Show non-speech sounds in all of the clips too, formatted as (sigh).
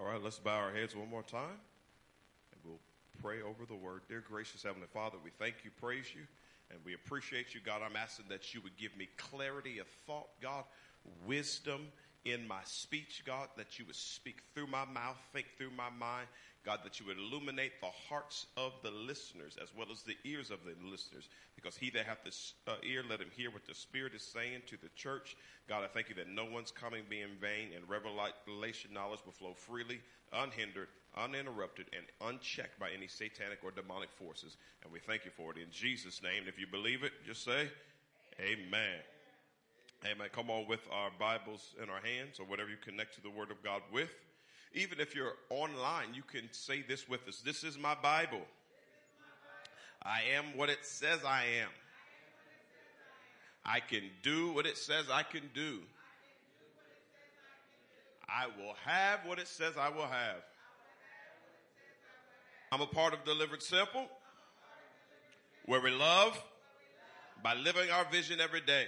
All right, let's bow our heads one more time and we'll pray over the word. Dear gracious Heavenly Father, we thank you, praise you, and we appreciate you, God. I'm asking that you would give me clarity of thought, God, wisdom in my speech, God, that you would speak through my mouth, think through my mind, God, that you would illuminate the hearts of the listeners as well as the ears of the listeners. Because he that hath this uh, ear, let him hear what the Spirit is saying to the church. God, I thank you that no one's coming be in vain and revelation knowledge will flow freely, unhindered, uninterrupted, and unchecked by any satanic or demonic forces. And we thank you for it in Jesus' name. If you believe it, just say, Amen. Amen. Come on with our Bibles in our hands or whatever you connect to the Word of God with. Even if you're online, you can say this with us. This is my Bible. I am what it says I am. I can do what it says I can do. I will have what it says I will have. I'm a part of Deliverance Temple, where we love by living our vision every day.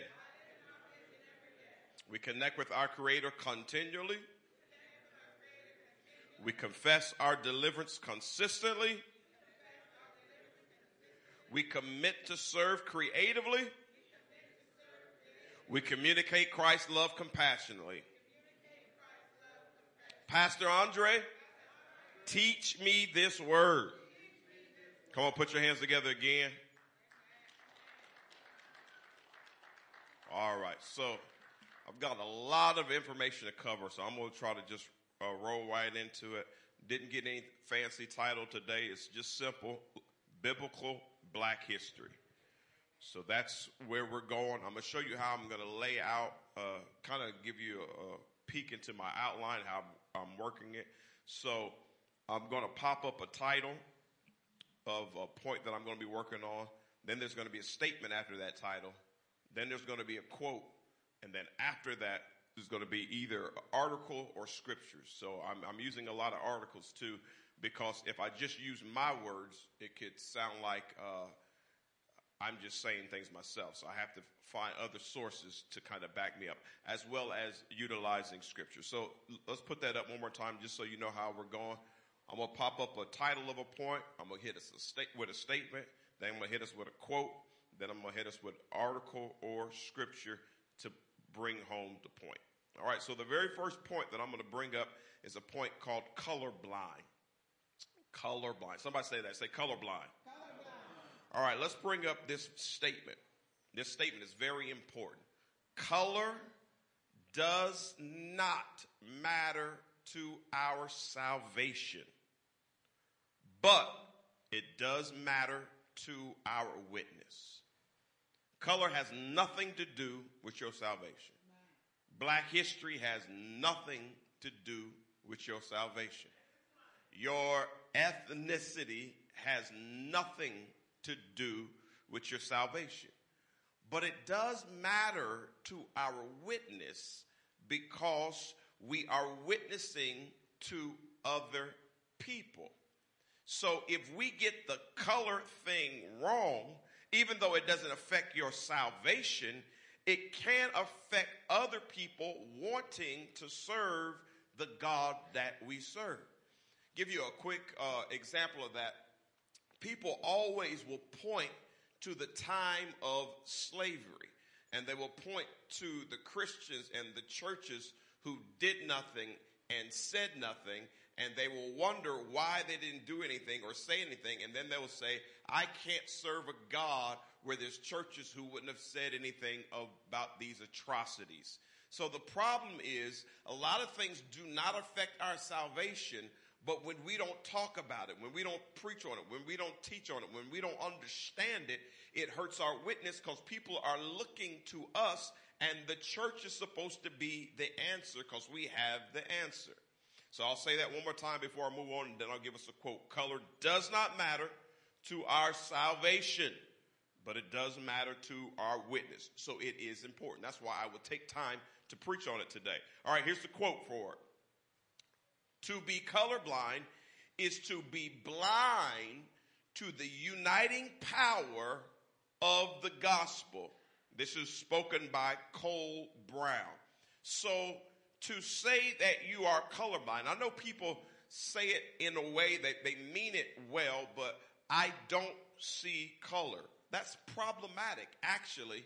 We connect with our Creator continually we confess our deliverance consistently. We commit to serve creatively. We communicate Christ's love compassionately. Pastor Andre, teach me this word. Come on, put your hands together again. All right, so I've got a lot of information to cover, so I'm going to try to just uh, roll right into it. Didn't get any fancy title today. It's just simple biblical black history. So that's where we're going. I'm going to show you how I'm going to lay out, uh, kind of give you a, a, peek into my outline, how I'm working it. So I'm going to pop up a title of a point that I'm going to be working on. Then there's going to be a statement after that title. Then there's going to be a quote. And then after that, is going to be either article or scriptures. So I'm, I'm using a lot of articles too, because if I just use my words, it could sound like uh, I'm just saying things myself. So I have to find other sources to kind of back me up, as well as utilizing scripture. So let's put that up one more time, just so you know how we're going. I'm gonna pop up a title of a point. I'm gonna hit us a state with a statement. Then I'm gonna hit us with a quote. Then I'm gonna hit us with article or scripture to bring home the point. All right, so the very first point that I'm going to bring up is a point called colorblind. Colorblind. Somebody say that. Say colorblind. All right, let's bring up this statement. This statement is very important. Color does not matter to our salvation, but it does matter to our witness. Color has nothing to do with your salvation. Black history has nothing to do with your salvation. Your ethnicity has nothing to do with your salvation. But it does matter to our witness because we are witnessing to other people. So if we get the color thing wrong, even though it doesn't affect your salvation, it can affect other people wanting to serve the God that we serve. Give you a quick uh, example of that. People always will point to the time of slavery, and they will point to the Christians and the churches who did nothing and said nothing, and they will wonder why they didn't do anything or say anything. And then they will say, I can't serve a God where there's churches who wouldn't have said anything about these atrocities. So the problem is a lot of things do not affect our salvation, but when we don't talk about it, when we don't preach on it, when we don't teach on it, when we don't understand it, it hurts our witness because people are looking to us and the church is supposed to be the answer because we have the answer. So I'll say that one more time before I move on, and then I'll give us a quote. Color does not matter to our salvation, but it does matter to our witness. So it is important. That's why I will take time to preach on it today. All right, here's the quote for it. To be colorblind is to be blind to the uniting power of the gospel. This is spoken by Cole Brown. So to say that you are colorblind. I know people say it in a way that they mean it well, but I don't see color. That's problematic, actually,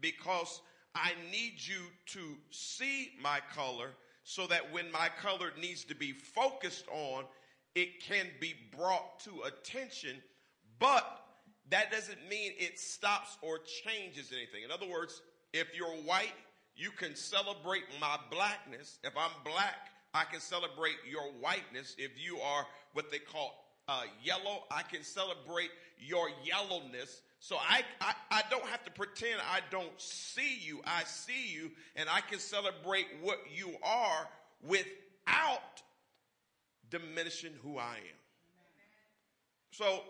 because I need you to see my color so that when my color needs to be focused on, it can be brought to attention, but that doesn't mean it stops or changes anything. In other words, if you're white, you can celebrate my blackness. If I'm black, I can celebrate your whiteness. If you are what they call uh, yellow, I can celebrate your yellowness. So I, I, I don't have to pretend I don't see you. I see you and I can celebrate what you are without diminishing who I am. So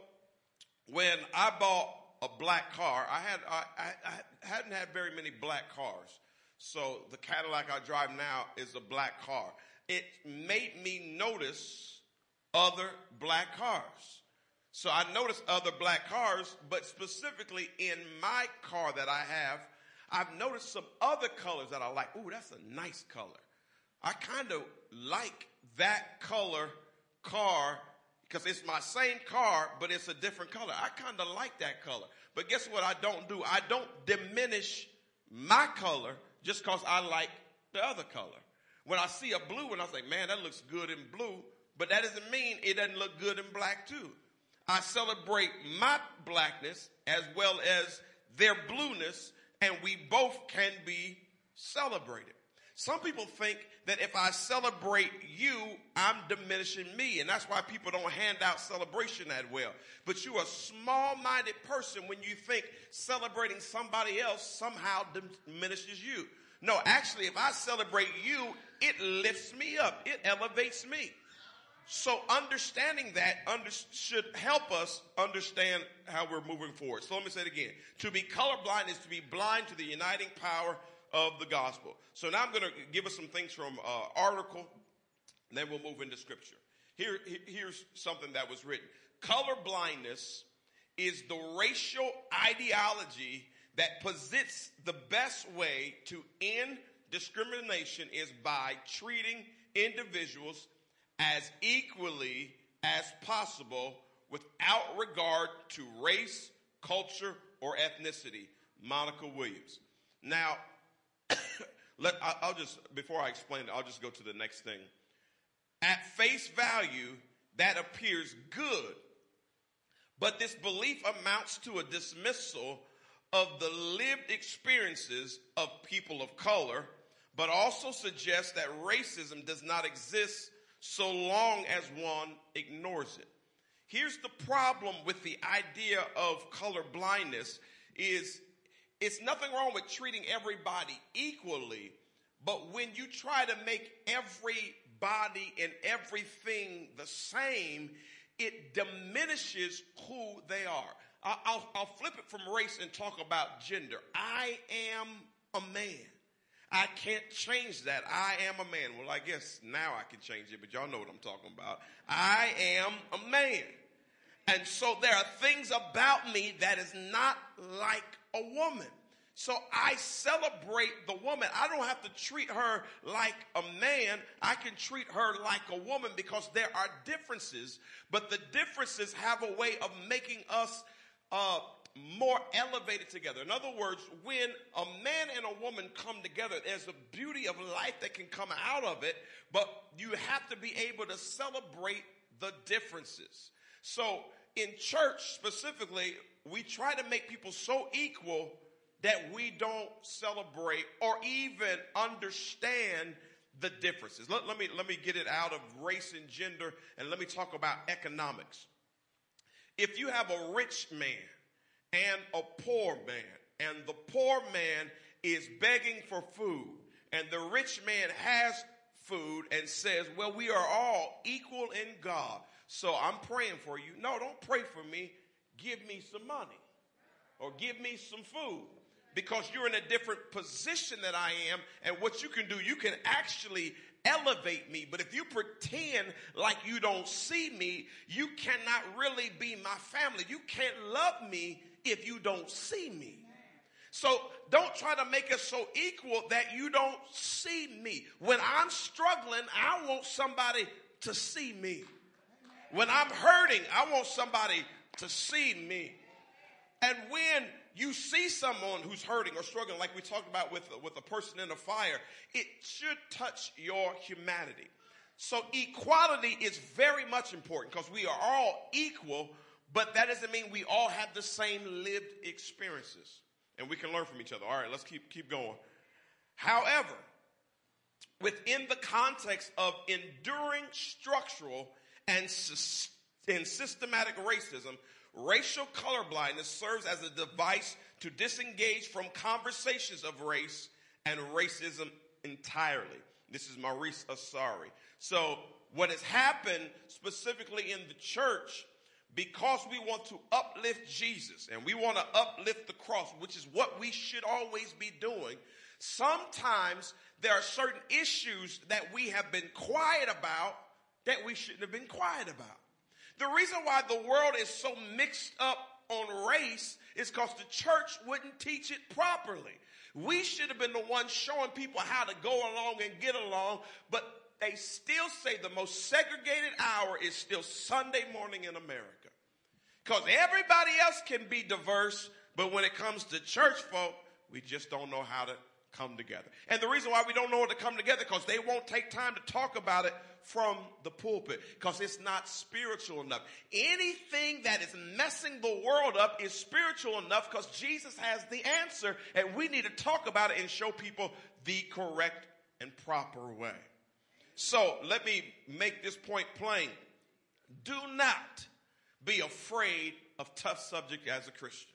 when I bought a black car, I had I, I, I, hadn't had very many black cars. So the Cadillac I drive now is a black car. It made me notice other black cars. So I noticed other black cars, but specifically in my car that I have, I've noticed some other colors that I like. Ooh, that's a nice color. I kind of like that color car because it's my same car, but it's a different color. I kind of like that color. But guess what I don't do? I don't diminish my color just because I like the other color. When I see a blue one, I say, man, that looks good in blue, but that doesn't mean it doesn't look good in black too. I celebrate my blackness as well as their blueness, and we both can be celebrated. Some people think that if I celebrate you, I'm diminishing me. And that's why people don't hand out celebration that well. But you're a small minded person when you think celebrating somebody else somehow diminishes you. No, actually, if I celebrate you, it lifts me up, it elevates me. So understanding that under, should help us understand how we're moving forward. So let me say it again. To be colorblind is to be blind to the uniting power of the gospel. So now I'm going to give us some things from uh, article, and then we'll move into scripture. Here, here's something that was written. Color blindness is the racial ideology that posits the best way to end discrimination is by treating individuals as equally as possible without regard to race, culture, or ethnicity. Monnica Williams. Now, (coughs) let, I'll just, before I explain it, I'll just go to the next thing. At face value, that appears good. But this belief amounts to a dismissal of the lived experiences of people of color, but also suggests that racism does not exist so long as one ignores it. Here's the problem with the idea of color blindness is it's nothing wrong with treating everybody equally, but when you try to make everybody and everything the same, it diminishes who they are. I'll, I'll, flip it from race and talk about gender. I am a man. I can't change that. I am a man. Well, I guess now I can change it, but y'all know what I'm talking about. I am a man. And so there are things about me that is not like a woman. So I celebrate the woman. I don't have to treat her like a man. I can treat her like a woman because there are differences, but the differences have a way of making us uh, more elevated together. In other words, when a man and a woman come together, there's a beauty of life that can come out of it, but you have to be able to celebrate the differences. So in church specifically, we try to make people so equal that we don't celebrate or even understand the differences. Let, let, me, let me get it out of race and gender and let me talk about economics. If you have a rich man and a poor man, and the poor man is begging for food, and the rich man has food and says, Well, we are all equal in God, so I'm praying for you. No, don't pray for me. Give me some money or give me some food because you're in a different position than I am. And what you can do, you can actually elevate me. But if you pretend like you don't see me, you cannot really be my family. You can't love me if you don't see me. So don't try to make us so equal that you don't see me. When I'm struggling, I want somebody to see me. When I'm hurting, I want somebody to see me. And when you see someone who's hurting or struggling, like we talked about with, with a person in a fire, it should touch your humanity. So equality is very much important because we are all equal, but that doesn't mean we all have the same lived experiences. And we can learn from each other. All right, let's keep, keep going. However, within the context of enduring structural and, and systematic racism, racial colorblindness serves as a device to disengage from conversations of race and racism entirely. This is Maurice Asari. So, what has happened specifically in the church, because we want to uplift Jesus and we want to uplift the cross, which is what we should always be doing, sometimes there are certain issues that we have been quiet about that we shouldn't have been quiet about. The reason why the world is so mixed up on race is because the church wouldn't teach it properly. We should have been the ones showing people how to go along and get along, but they still say the most segregated hour is still Sunday morning in America. Because everybody else can be diverse, but when it comes to church folk, we just don't know how to come together. And the reason why we don't know how to come together because they won't take time to talk about it from the pulpit because it's not spiritual enough. Anything that is messing the world up is spiritual enough because Jesus has the answer and we need to talk about it and show people the correct and proper way. So let me make this point plain. Do not be afraid of tough subject as a Christian.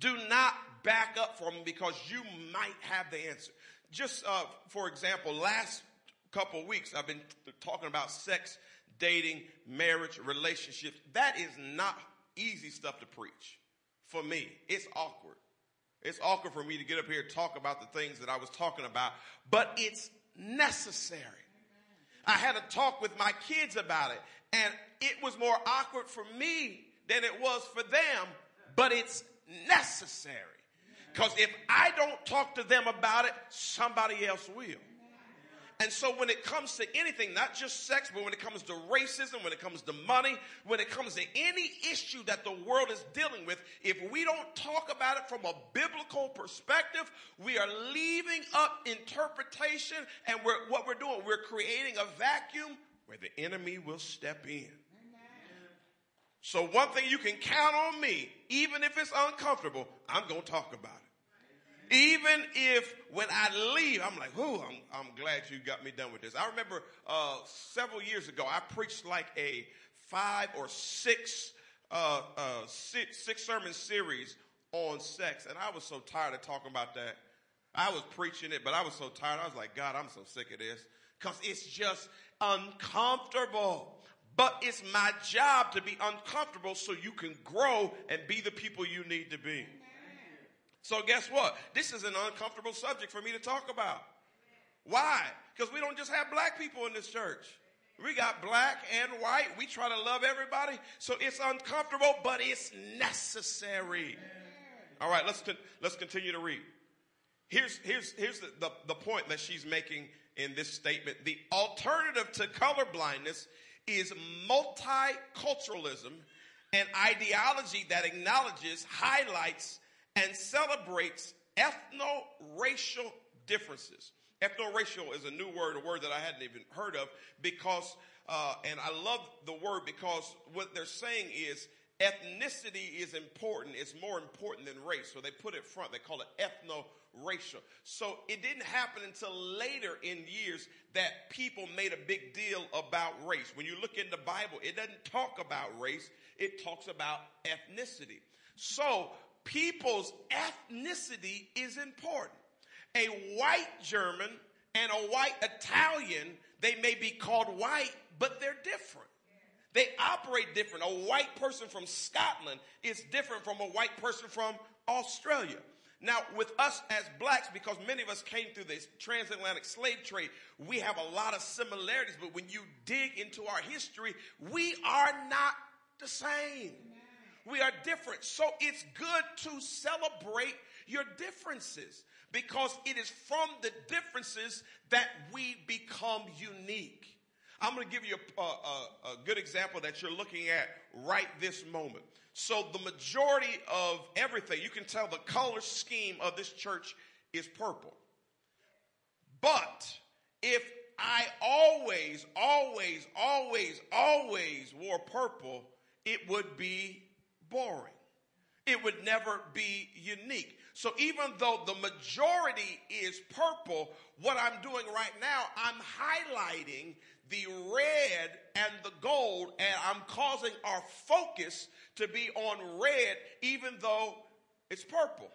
Do not back up from them because you might have the answer. Just uh, for example, last couple weeks I've been talking about sex, dating, marriage, relationships. That is not easy stuff to preach for me. It's awkward. It's awkward for me to get up here and talk about the things that I was talking about, but it's necessary. I had a talk with my kids about it, and it was more awkward for me than it was for them, but it's necessary. Because if I don't talk to them about it, somebody else will. And so when it comes to anything, not just sex, but when it comes to racism, when it comes to money, when it comes to any issue that the world is dealing with, if we don't talk about it from a biblical perspective, we are leaving up interpretation and we're, what we're doing, we're creating a vacuum where the enemy will step in. So one thing you can count on me, even if it's uncomfortable, I'm going to talk about it. Even if when I leave, I'm like, oh, I'm, I'm glad you got me done with this. I remember uh, several years ago, I preached like a five or six, uh, uh, six, six sermon series on sex, and I was so tired of talking about that. I was preaching it, but I was so tired. I was like, God, I'm so sick of this because it's just uncomfortable. But it's my job to be uncomfortable so you can grow and be the people you need to be. So guess what? This is an uncomfortable subject for me to talk about. Why? Because we don't just have black people in this church. We got black and white. We try to love everybody. So it's uncomfortable, but it's necessary. All right, let's, let's continue to read. Here's, here's, here's the, the, the point that she's making in this statement. The alternative to colorblindness is multiculturalism, an ideology that acknowledges, highlights, and celebrates ethno-racial differences. Ethno-racial is a new word, a word that I hadn't even heard of because, uh, and I love the word because what they're saying is ethnicity is important. It's more important than race. So they put it front. They call it ethno racial. So it didn't happen until later in years that people made a big deal about race. When you look in the Bible, it doesn't talk about race, it talks about ethnicity. So people's ethnicity is important. A white German and a white Italian, they may be called white, but they're different. They operate different. A white person from Scotland is different from a white person from Australia. Now, with us as blacks, because many of us came through this transatlantic slave trade, we have a lot of similarities, but when you dig into our history, we are not the same. We are different. So it's good to celebrate your differences because it is from the differences that we become unique. I'm going to give you a, a, a, good example that you're looking at right this moment. So the majority of everything, you can tell the color scheme of this church is purple. But if I always, always, always, always wore purple, it would be boring. It would never be unique. So even though the majority is purple, what I'm doing right now, I'm highlighting the red and the gold, and I'm causing our focus to be on red, even though it's purple.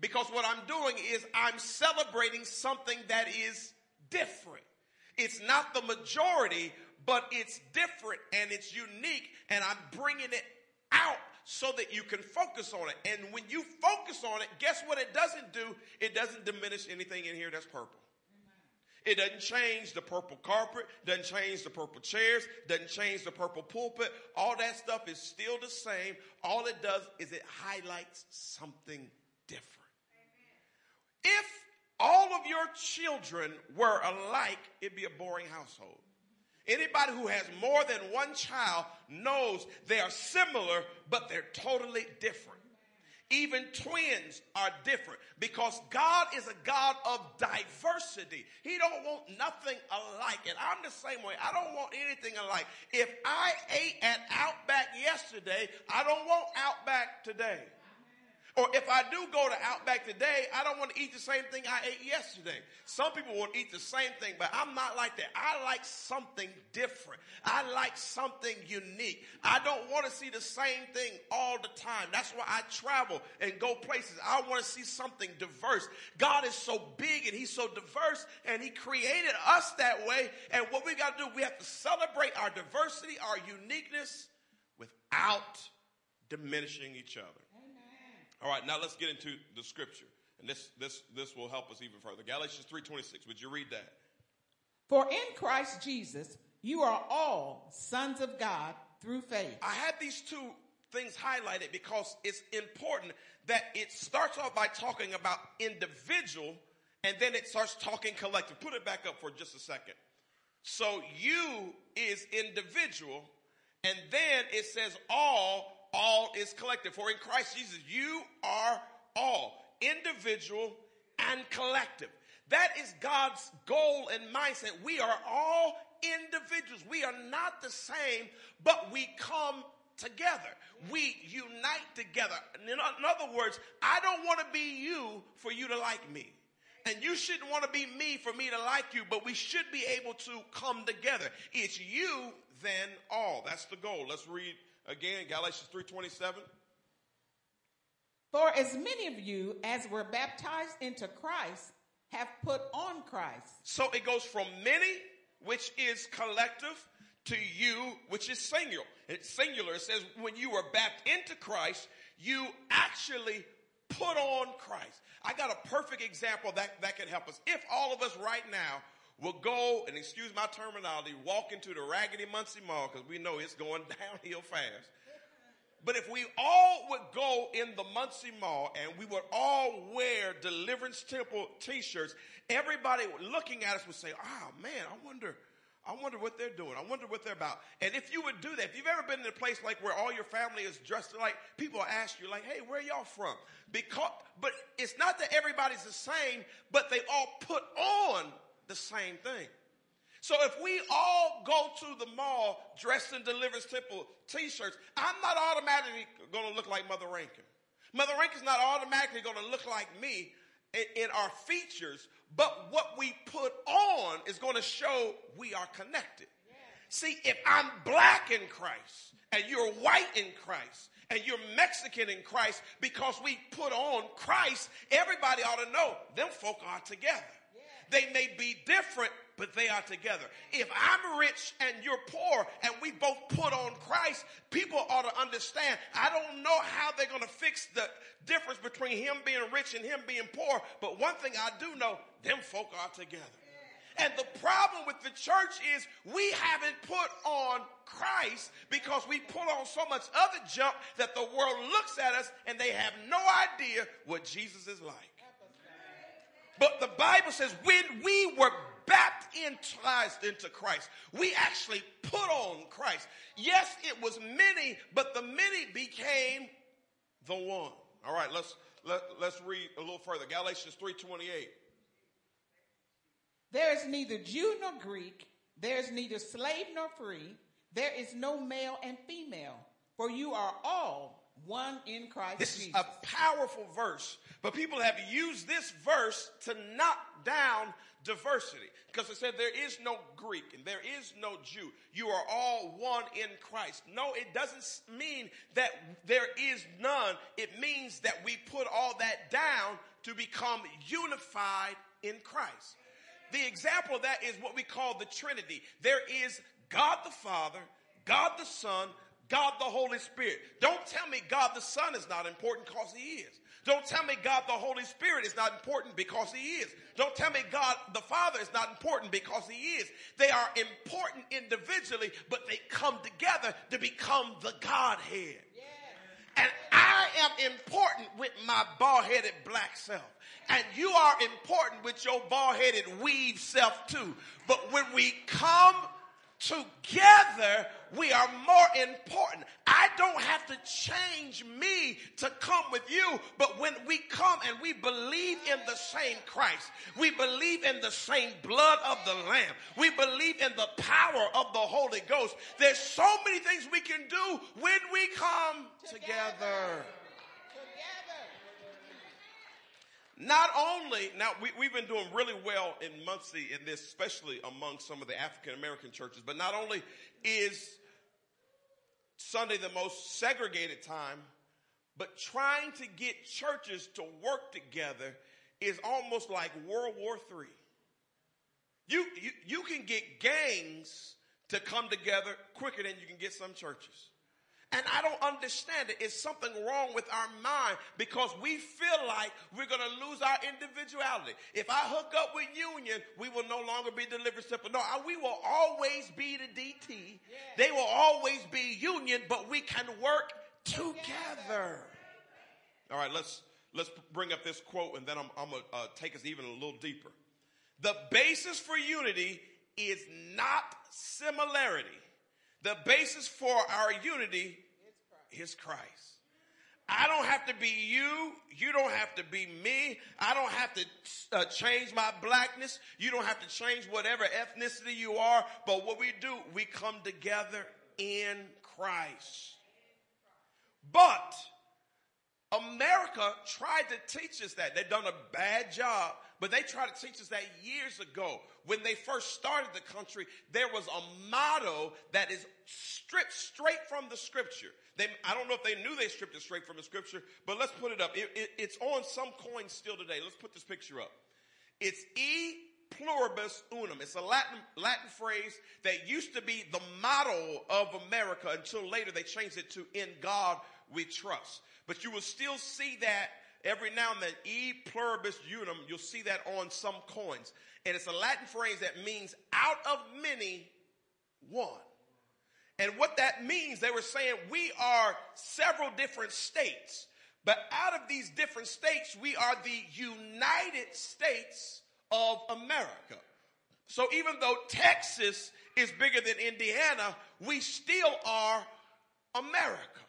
Because what I'm doing is I'm celebrating something that is different. It's not the majority, but it's different and it's unique, and I'm bringing it out so that you can focus on it. And when you focus on it, guess what it doesn't do? It doesn't diminish anything in here that's purple. It doesn't change the purple carpet, doesn't change the purple chairs, doesn't change the purple pulpit. All that stuff is still the same. All it does is it highlights something different. If all of your children were alike, it'd be a boring household. Anybody who has more than one child knows they are similar, but they're totally different. Even twins are different because God is a God of diversity. He don't want nothing alike. And I'm the same way. I don't want anything alike. If I ate at Outback yesterday, I don't want Outback today. Or if I do go to Outback today, I don't want to eat the same thing I ate yesterday. Some people to eat the same thing, but I'm not like that. I like something different. I like something unique. I don't want to see the same thing all the time. That's why I travel and go places. I want to see something diverse. God is so big and he's so diverse and he created us that way. And what we got to do, we have to celebrate our diversity, our uniqueness without diminishing each other. All right, now let's get into the scripture. And this, this, this will help us even further. Galatians 3.26, would you read that? For in Christ Jesus, you are all sons of God through faith. I had these two things highlighted because it's important that it starts off by talking about individual and then it starts talking collective. Put it back up for just a second. So you is individual and then it says all all is collective. For in Christ Jesus, you are all individual and collective. That is God's goal and mindset. We are all individuals. We are not the same, but we come together. We unite together. In other words, I don't want to be you for you to like me. And you shouldn't want to be me for me to like you, but we should be able to come together. It's you, then all. That's the goal. Let's read Again, Galatians 3.27. For as many of you as were baptized into Christ have put on Christ. So it goes from many, which is collective, to you, which is singular. It's singular. It says when you were baptized into Christ, you actually put on Christ. I got a perfect example that, that can help us. If all of us right now will go, and excuse my terminology, walk into the Raggedy Muncie Mall because we know it's going (laughs) downhill fast. But if we all would go in the Muncie Mall and we would all wear Deliverance Temple t-shirts, everybody looking at us would say, oh man, I wonder, I wonder what they're doing. I wonder what they're about. And if you would do that, if you've ever been in a place like where all your family is dressed like, people ask you like, hey, where y'all from? Because, but it's not that everybody's the same, but they all put on the same thing. So if we all go to the mall dressed in Deliverance Temple t-shirts, I'm not automatically going to look like Mother Rankin. Mother Rankin's not automatically going to look like me in, in our features, but what we put on is going to show we are connected. See, if I'm black in Christ and you're white in Christ and you're Mexican in Christ because we put on Christ, everybody ought to know them folk are together. They may be different, but they are together. If I'm rich and you're poor and we both put on Christ, people ought to understand. I don't know how they're going to fix the difference between him being rich and him being poor, but one thing I do know, them folk are together. And the problem with the church is we haven't put on Christ because we put on so much other junk that the world looks at us and they have no idea what Jesus is like. But the Bible says when we were baptized into Christ, we actually put on Christ. Yes, it was many, but the many became the one. All right, let's let, let's read a little further. Galatians 3:28. There is neither Jew nor Greek, there is neither slave nor free, there is no male and female, for you are all one in Christ This Jesus. is a powerful verse, but people have used this verse to knock down diversity because it said there is no Greek and there is no Jew. You are all one in Christ. No, it doesn't mean that there is none. It means that we put all that down to become unified in Christ. The example of that is what we call the Trinity. There is God the Father, God the Son, God the Holy Spirit. Don't tell me God the Son is not important because He is. Don't tell me God the Holy Spirit is not important because He is. Don't tell me God the Father is not important because He is. They are important individually, but they come together to become the Godhead. And I am important with my bald headed black self. And you are important with your bald headed weave self too. But when we come together, we are more important. I don't have to change me to come with you, but when we come and we believe in the same Christ, we believe in the same blood of the Lamb, we believe in the power of the Holy Ghost. There's so many things we can do when we come together. Not only, now we, we've been doing really well in Muncie in this, especially among some of the African American churches, but not only is Sunday the most segregated time, but trying to get churches to work together is almost like World War III. You, you, you can get gangs to come together quicker than you can get some churches. And I don't understand it. It's something wrong with our mind because we feel like we're going to lose our individuality. If I hook up with Union, we will no longer be Deliverance Temple. No, we will always be the DT. They will always be Union, but we can work together. All right, let's let's bring up this quote, and then I'm, I'm gonna uh, take us even a little deeper. The basis for unity is not similarity. The basis for our unity is Christ. I don't have to be you. You don't have to be me. I don't have to uh, change my blackness. You don't have to change whatever ethnicity you are. But what we do, we come together in Christ. But America tried to teach us that. They've done a bad job, but they tried to teach us that years ago. When they first started the country, there was a motto that is stripped straight from the scripture. They, I don't know if they knew they stripped it straight from the scripture, but let's put it up. It, it, it's on some coins still today. Let's put this picture up. It's E pluribus unum. It's a Latin, Latin phrase that used to be the motto of America until later they changed it to in God we trust. But you will still see that every now and then, e pluribus unum, you'll see that on some coins. And it's a Latin phrase that means out of many, one. And what that means, they were saying we are several different states, but out of these different states, we are the United States of America. So even though Texas is bigger than Indiana, we still are America.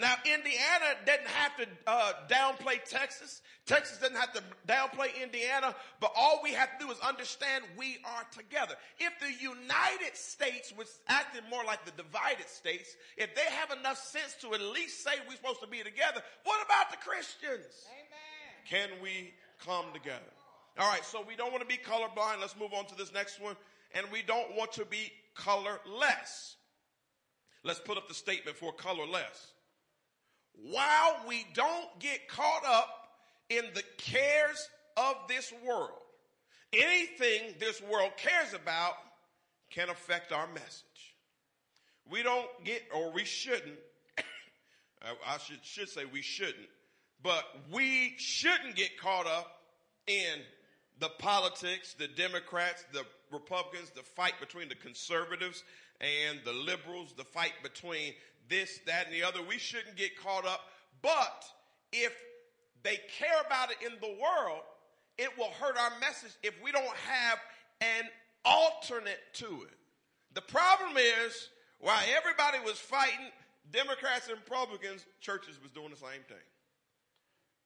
Now, Indiana doesn't have to uh, downplay Texas. Texas doesn't have to downplay Indiana. But all we have to do is understand we are together. If the United States was acting more like the divided states, if they have enough sense to at least say we're supposed to be together, what about the Christians? Amen. Can we come together? All right, so we don't want to be colorblind. Let's move on to this next one. And we don't want to be colorless. Let's put up the statement for colorless while we don't get caught up in the cares of this world, anything this world cares about can affect our message. We don't get, or we shouldn't, (coughs) I should, should say we shouldn't, but we shouldn't get caught up in the politics, the Democrats, the Republicans, the fight between the conservatives and the liberals, the fight between this, that, and the other. We shouldn't get caught up. But if they care about it in the world, it will hurt our message if we don't have an alternate to it. The problem is, while everybody was fighting, Democrats and Republicans, churches was doing the same thing.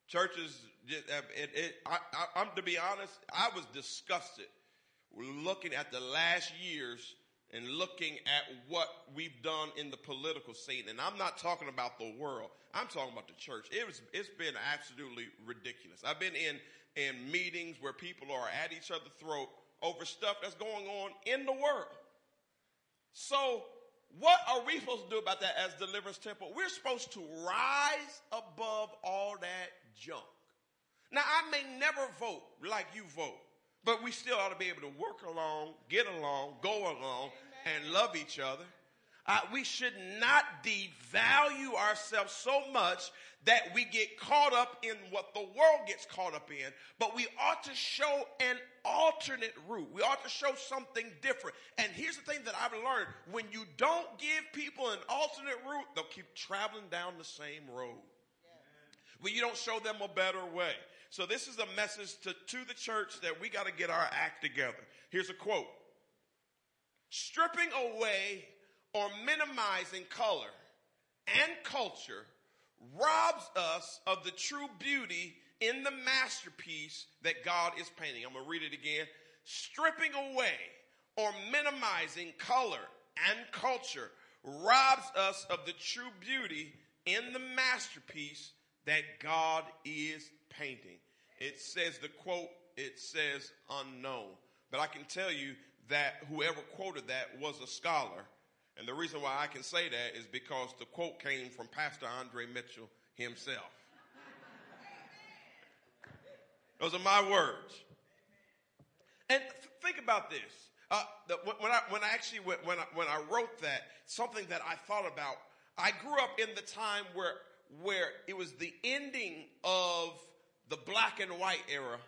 Churches, uh, it, it, I, I'm to be honest, I was disgusted looking at the last years and looking at what we've done in the political scene. And I'm not talking about the world. I'm talking about the church. It was, it's been absolutely ridiculous. I've been in, in meetings where people are at each other's throat over stuff that's going on in the world. So what are we supposed to do about that as Deliverance Temple? We're supposed to rise above all that junk. Now, I may never vote like you vote, but we still ought to be able to work along, get along, go along, and love each other. Uh, we should not devalue ourselves so much that we get caught up in what the world gets caught up in, but we ought to show an alternate route. We ought to show something different. And here's the thing that I've learned when you don't give people an alternate route, they'll keep traveling down the same road. When you don't show them a better way. So this is a message to, to the church that we got to get our act together. Here's a quote. Stripping away or minimizing color and culture robs us of the true beauty in the masterpiece that God is painting. I'm going to read it again. Stripping away or minimizing color and culture robs us of the true beauty in the masterpiece that God is painting. It says the quote, it says unknown. But I can tell you that whoever quoted that was a scholar and the reason why I can say that is because the quote came from Pastor Andre Mitchell himself. Those are my words. And th- think about this. Uh, the, when I when I actually when I, when I wrote that, something that I thought about. I grew up in the time where where it was the ending of the black and white era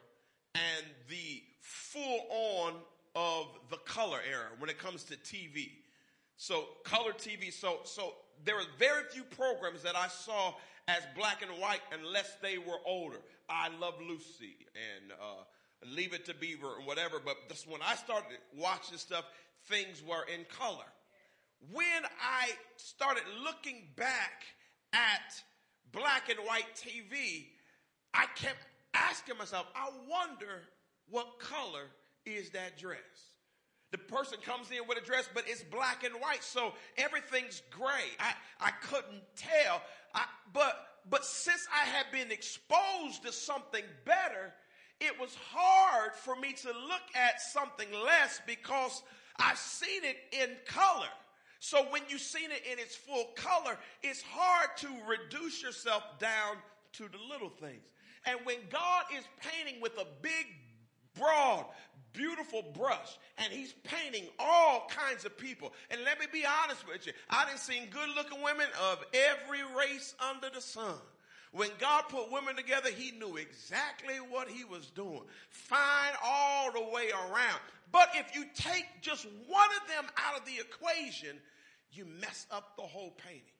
and the full on of the color era when it comes to TV. So color TV. So so there were very few programs that I saw as black and white unless they were older. I Love Lucy and uh, Leave It to Beaver and whatever. But this, when I started watching stuff, things were in color. When I started looking back at black and white TV, I kept asking myself, I wonder what color is that dress? The person comes in with a dress, but it's black and white, so everything's gray. I, I couldn't tell. I, but, but since I had been exposed to something better, it was hard for me to look at something less because I've seen it in color. So when you've seen it in its full color, it's hard to reduce yourself down to the little things. And when God is painting with a big, broad, beautiful brush and he's painting all kinds of people. And let me be honest with you. I didn't see good looking women of every race under the sun. When God put women together, he knew exactly what he was doing. Fine all the way around. But if you take just one of them out of the equation, you mess up the whole painting.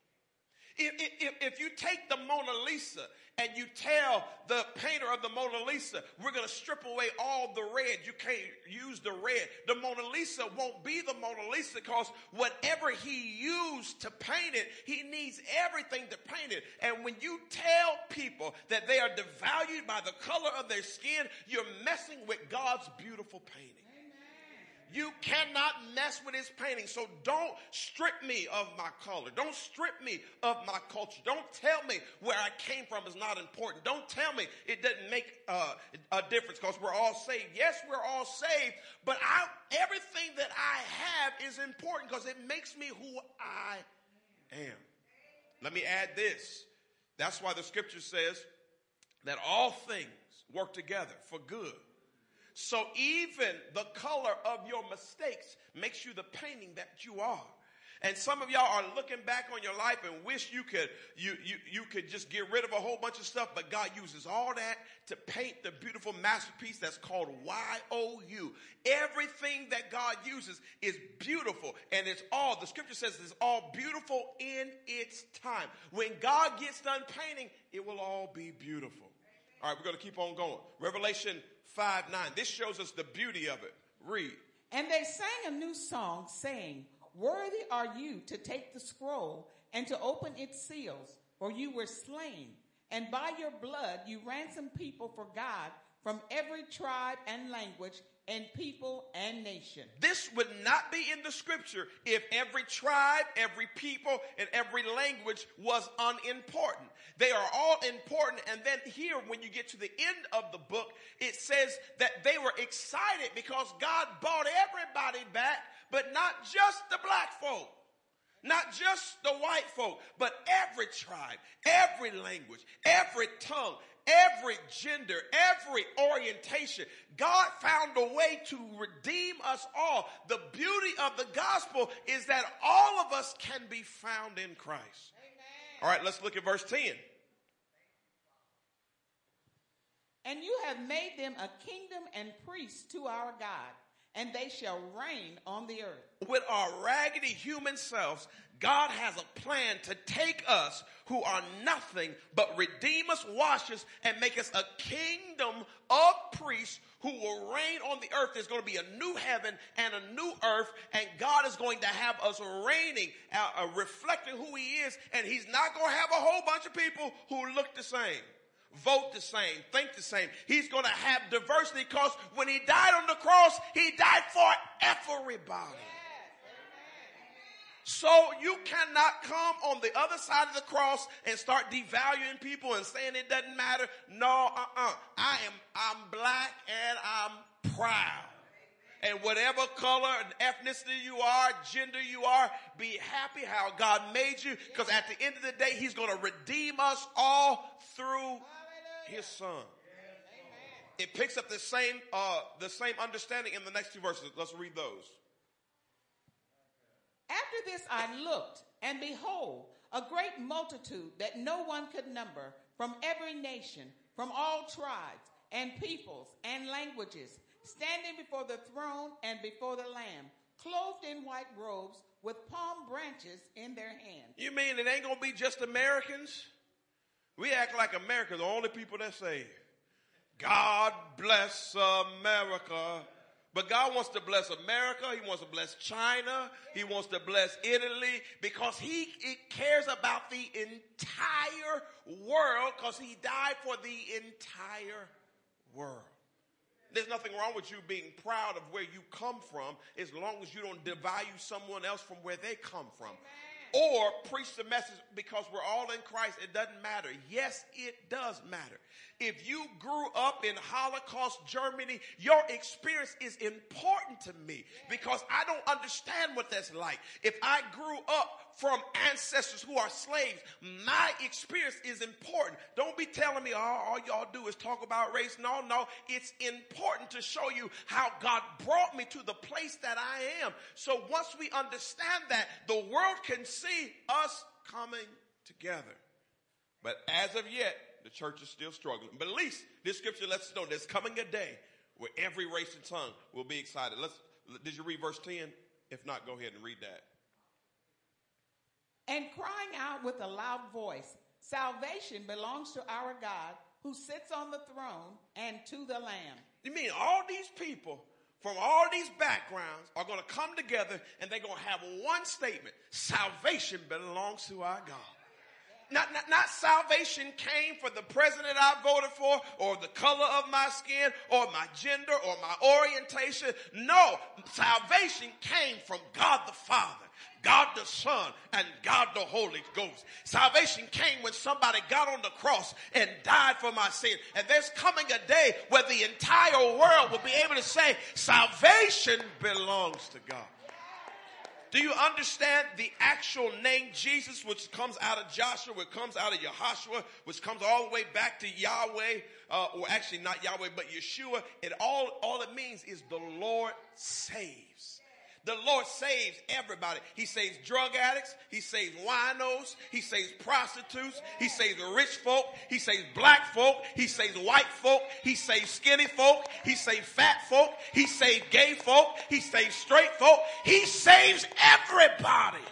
If, if, if, you take the Mona Lisa and you tell the painter of the Mona Lisa, we're going to strip away all the red, you can't use the red. The Mona Lisa won't be the Mona Lisa because whatever he used to paint it, he needs everything to paint it. And when you tell people that they are devalued by the color of their skin, you're messing with God's beautiful painting. You cannot mess with his painting. So don't strip me of my color. Don't strip me of my culture. Don't tell me where I came from is not important. Don't tell me it doesn't make uh, a difference because we're all saved. Yes, we're all saved, but I, everything that I have is important because it makes me who I am. Let me add this. That's why the scripture says that all things work together for good so even the color of your mistakes makes you the painting that you are. And some of y'all are looking back on your life and wish you could, you, you, you could just get rid of a whole bunch of stuff, but God uses all that to paint the beautiful masterpiece that's called Y-O-U. Everything that God uses is beautiful and it's all, the scripture says it's all beautiful in its time. When God gets done painting, it will all be beautiful. All right, we're going to keep on going. Revelation 5 9. This shows us the beauty of it. Read. And they sang a new song, saying, Worthy are you to take the scroll and to open its seals, for you were slain, and by your blood you ransomed people for God from every tribe and language and people and nation. This would not be in the scripture if every tribe, every people, and every language was unimportant. They are all important. And then here, when you get to the end of the book, it says that they were excited because God bought everybody back, but not just the black folk. Not just the white folk, but every tribe, every language, every tongue, every gender, every orientation. God found a way to redeem us all. The beauty of the gospel is that all of us can be found in Christ. Amen. All right, let's look at verse 10. And you have made them a kingdom and priests to our God, and they shall reign on the earth. With our raggedy human selves, God has a plan to take us who are nothing but redeem us, wash us, and make us a kingdom of priests who will reign on the earth. There's going to be a new heaven and a new earth, and God is going to have us reigning, uh, uh, reflecting who He is, and He's not going to have a whole bunch of people who look the same vote the same, think the same. He's going to have diversity because when he died on the cross, he died for everybody. So you cannot come on the other side of the cross and start devaluing people and saying it doesn't matter. No, uh-uh. I am, I'm black and I'm proud. And whatever color and ethnicity you are, gender you are, be happy how God made you. Because at the end of the day, He's going to redeem us all through His Son. It picks up the same, uh, the same understanding in the next two verses. Let's read those. After this I looked, and behold, a great multitude that no one could number from every nation, from all tribes and peoples and languages, standing before the throne and before the Lamb, clothed in white robes with palm branches in their hands. You mean it ain't gonna be just Americans? We act like America's the only people that say, God bless America. But God wants to bless America. He wants to bless China. He wants to bless Italy because he cares about the entire world because he died for the entire world. There's nothing wrong with you being proud of where you come from as long as you don't devalue someone else from where they come from. Or preach the message because we're all in Christ. It doesn't matter. Yes, it does matter. If you grew up in Holocaust Germany, your experience is important to me because I don't understand what that's like. If I grew up from ancestors who are slaves, my experience is important. Don't be telling me oh, all y'all do is talk about race. No, no, it's important to show you how God brought me to the place that I am. So once we understand that, the world can see us coming together. But as of yet, the church is still struggling. But at least this scripture lets us know there's coming a day where every race and tongue will be excited. Let's, did you read verse 10? If not, go ahead and read that. And crying out with a loud voice, salvation belongs to our God who sits on the throne and to the Lamb. You mean all these people from all these backgrounds are going to come together and they're going to have one statement salvation belongs to our God not, not, not salvation came for the president I voted for or the color of my skin or my gender or my orientation. No, salvation came from God the Father. God the Son and God the Holy Ghost. Salvation came when somebody got on the cross and died for my sin. And there's coming a day where the entire world will be able to say salvation belongs to God. Do you understand the actual name Jesus, which comes out of Joshua, which comes out of Yahshua, which comes all the way back to Yahweh, uh, or actually not Yahweh, but Yeshua? It all, all it means is the Lord saves. The Lord saves everybody. He saves drug addicts. He saves winos. He saves prostitutes. He saves rich folk. He saves black folk. He saves white folk. He saves skinny folk. He saves fat folk. He saves gay folk. He saves straight folk. He saves everybody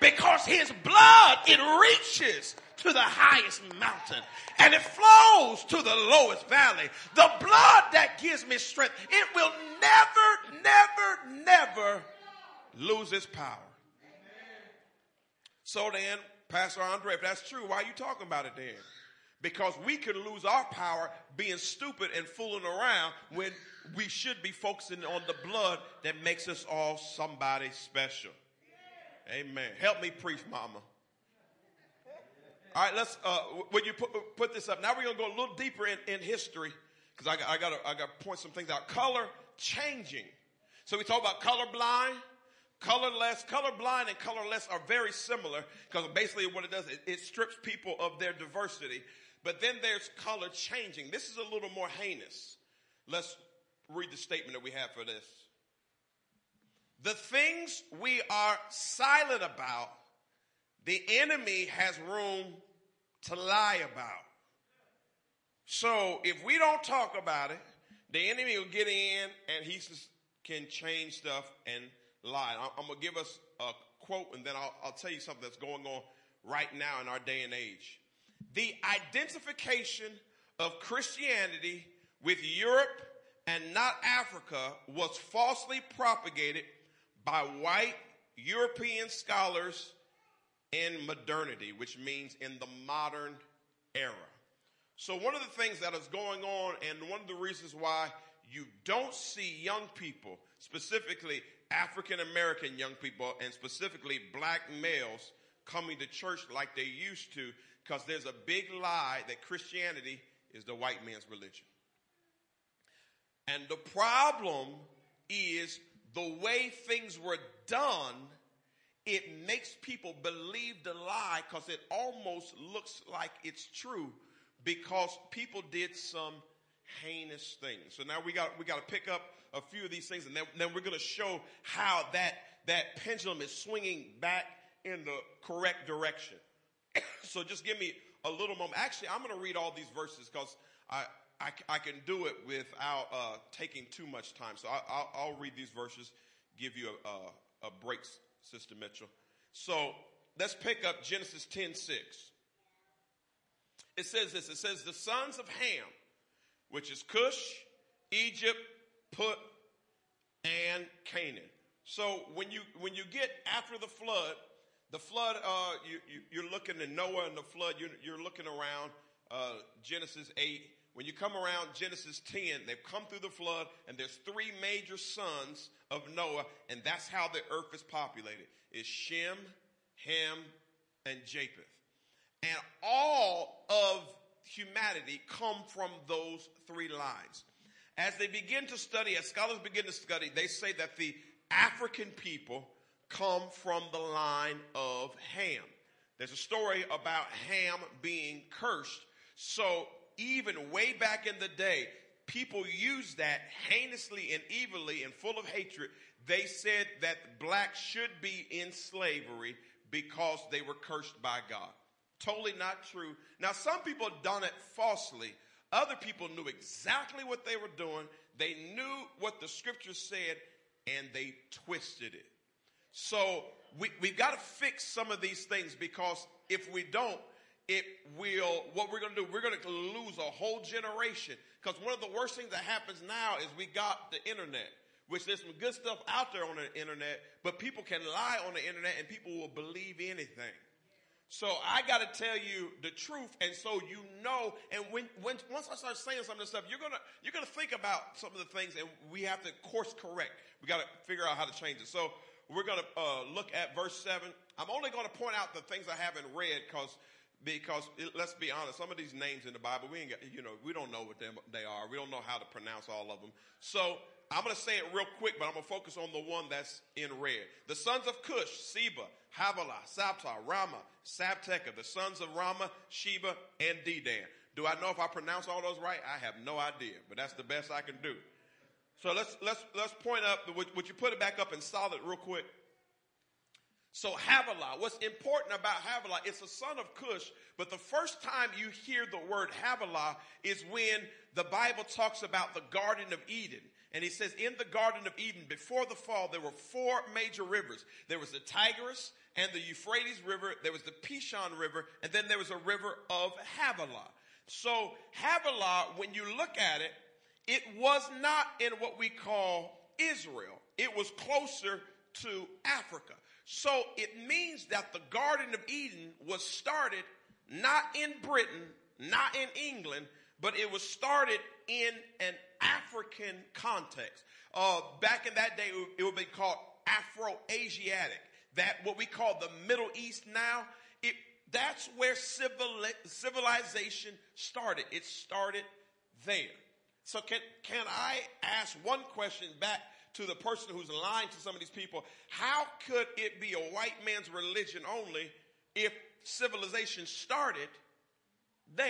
because his blood, it reaches to the highest mountain and it flows to the lowest valley. The blood that gives me strength, it will never, never, never lose its power. So then, Pastor Andre, if that's true, why are you talking about it then? Because we can lose our power being stupid and fooling around when we should be focusing on the blood that makes us all somebody special. Amen. Help me preach, mama. All right, let's, uh, when you put, put this up, now we're going to go a little deeper in, in history because I, I got I to point some things out. Color changing. So we talk about colorblind. Colorless, colorblind and colorless are very similar because basically what it does, it, it strips people of their diversity. But then there's color changing. This is a little more heinous. Let's read the statement that we have for this. The things we are silent about, the enemy has room to lie about. So if we don't talk about it, the enemy will get in and he can change stuff and I'm going to give us a quote and then I'll, I'll tell you something that's going on right now in our day and age. The identification of Christianity with Europe and not Africa was falsely propagated by white European scholars in modernity, which means in the modern era. So, one of the things that is going on, and one of the reasons why you don't see young people, specifically African American young people and specifically black males coming to church like they used to because there's a big lie that Christianity is the white man's religion. And the problem is the way things were done, it makes people believe the lie because it almost looks like it's true because people did some heinous things. So now we got we got to pick up a few of these things, and then, then we're going to show how that, that pendulum is swinging back in the correct direction. (coughs) so just give me a little moment. Actually, I'm going to read all these verses because I, I, I, can do it without uh, taking too much time. So I, will read these verses, give you a, a, a break, Sister Mitchell. So let's pick up Genesis 10 6. It says this it says, The sons of Ham, which is Cush, Egypt, Put, and Canaan. So when you when you get after the flood, the flood, uh, you, you, are looking at Noah and the flood. You're, you're looking around uh, Genesis eight. When you come around Genesis 10, they've come through the flood, and there's three major sons of Noah, and that's how the earth is populated. Is Shem, Ham, and Japheth. And all of humanity come from those three lines. As they begin to study, as scholars begin to study, they say that the African people come from the line of Ham. There's a story about Ham being cursed. So even way back in the day, people used that heinously and evilly and full of hatred. They said that blacks should be in slavery because they were cursed by God. Totally not true. Now, some people done it falsely, other people knew exactly what they were doing. They knew what the scripture said and they twisted it. So we, we've got to fix some of these things because if we don't, it will, what we're going to do, we're going to lose a whole generation. Because one of the worst things that happens now is we got the internet, which there's some good stuff out there on the internet, but people can lie on the internet and people will believe anything. So I got to tell you the truth, and so you know. And when, when once I start saying some of this stuff, you're gonna you're gonna think about some of the things, and we have to course correct. We got to figure out how to change it. So we're gonna uh, look at verse seven. I'm only to point out the things I haven't read because because it, let's be honest, some of these names in the Bible we ain't got, you know we don't know what them, they are. We don't know how to pronounce all of them. So I'm going to say it real quick, but I'm going to focus on the one that's in red. The sons of Cush, Seba, Havilah, Sabta, Rama, Sabteka, the sons of Rama, Sheba, and Dedan. Do I know if I pronounce all those right? I have no idea, but that's the best I can do. So let's let's let's point up. Would, would you put it back up in solid real quick? So Havilah, what's important about Havilah, it's a son of Cush, but the first time you hear the word Havilah is when the Bible talks about the Garden of Eden. And he says in the Garden of Eden, before the fall, there were four major rivers. There was the Tigris and the Euphrates River, there was the Pishon River, and then there was a river of Havilah. So Havilah, when you look at it, it was not in what we call Israel. It was closer to Africa. So it means that the Garden of Eden was started not in Britain, not in England, but it was started in an African context. Uh, back in that day, it would be called Afro-Asiatic. That what we call the Middle East now, it, that's where civil, civilization started. It started there. So can, can I ask one question back to the person who's lying to some of these people, how could it be a white man's religion only if civilization started there?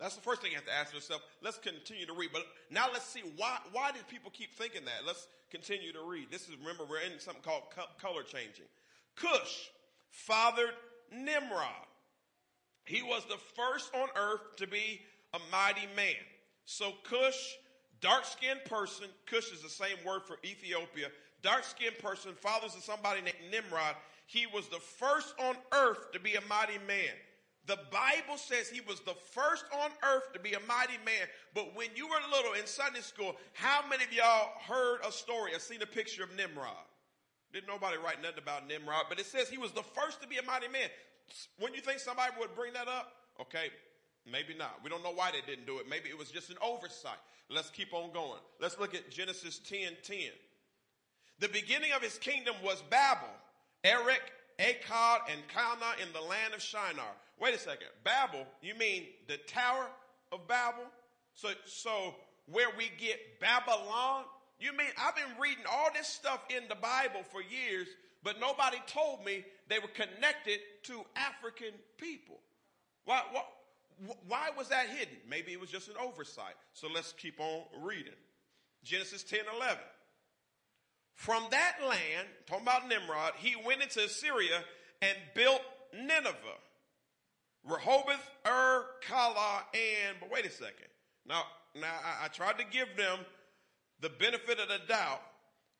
That's the first thing you have to ask yourself. Let's continue to read. But now let's see why, why did people keep thinking that? Let's continue to read. This is, remember, we're in something called color changing. Cush fathered Nimrod. He was the first on earth to be a mighty man. So Cush Dark skinned person, Cush is the same word for Ethiopia. Dark skinned person, fathers of somebody named Nimrod. He was the first on earth to be a mighty man. The Bible says he was the first on earth to be a mighty man. But when you were little in Sunday school, how many of y'all heard a story or seen a picture of Nimrod? Didn't nobody write nothing about Nimrod, but it says he was the first to be a mighty man. When you think somebody would bring that up, okay, maybe not. We don't know why they didn't do it. Maybe it was just an oversight. Let's keep on going. Let's look at Genesis 10 10. The beginning of his kingdom was Babel, Erech, Akkad, and Calneh in the land of Shinar. Wait a second. Babel, you mean the Tower of Babel? So, so where we get Babylon? You mean I've been reading all this stuff in the Bible for years, but nobody told me they were connected to African people. Why, why, why was that hidden? Maybe it was just an oversight. So let's keep on reading. Genesis 10 11. From that land, talking about Nimrod, he went into Syria and built Nineveh, Rehoboth, Ur, Calah, and, but wait a second. Now, now I, I tried to give them the benefit of the doubt,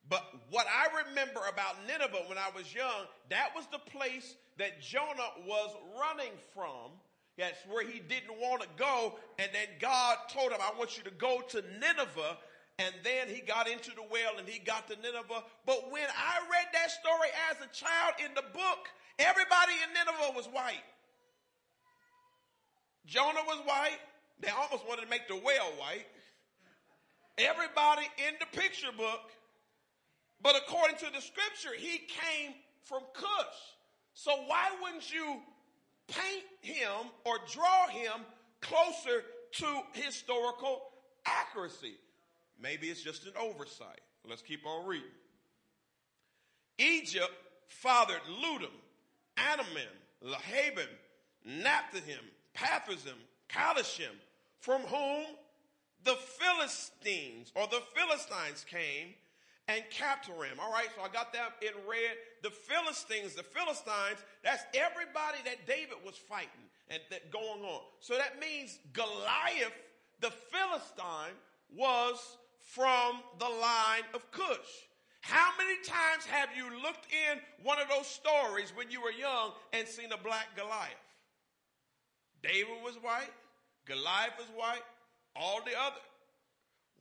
but what I remember about Nineveh when I was young, that was the place that Jonah was running from that's where he didn't want to go. And then God told him, I want you to go to Nineveh. And then he got into the well and he got to Nineveh. But when I read that story as a child in the book, everybody in Nineveh was white. Jonah was white. They almost wanted to make the whale white. Everybody in the picture book. But according to the scripture, he came from Cush. So why wouldn't you paint him or draw him closer to historical accuracy. Maybe it's just an oversight. Let's keep on reading. Egypt fathered Ludim, Anamim, Lehabim, Naphtuhim, Pathrazim, Calishim, from whom the Philistines or the Philistines came and captured him. All right, so I got that in red. The Philistines, the Philistines, that's everybody that David was fighting and that going on. So that means Goliath, the Philistine, was from the line of Cush. How many times have you looked in one of those stories when you were young and seen a black Goliath? David was white, Goliath was white, all the other.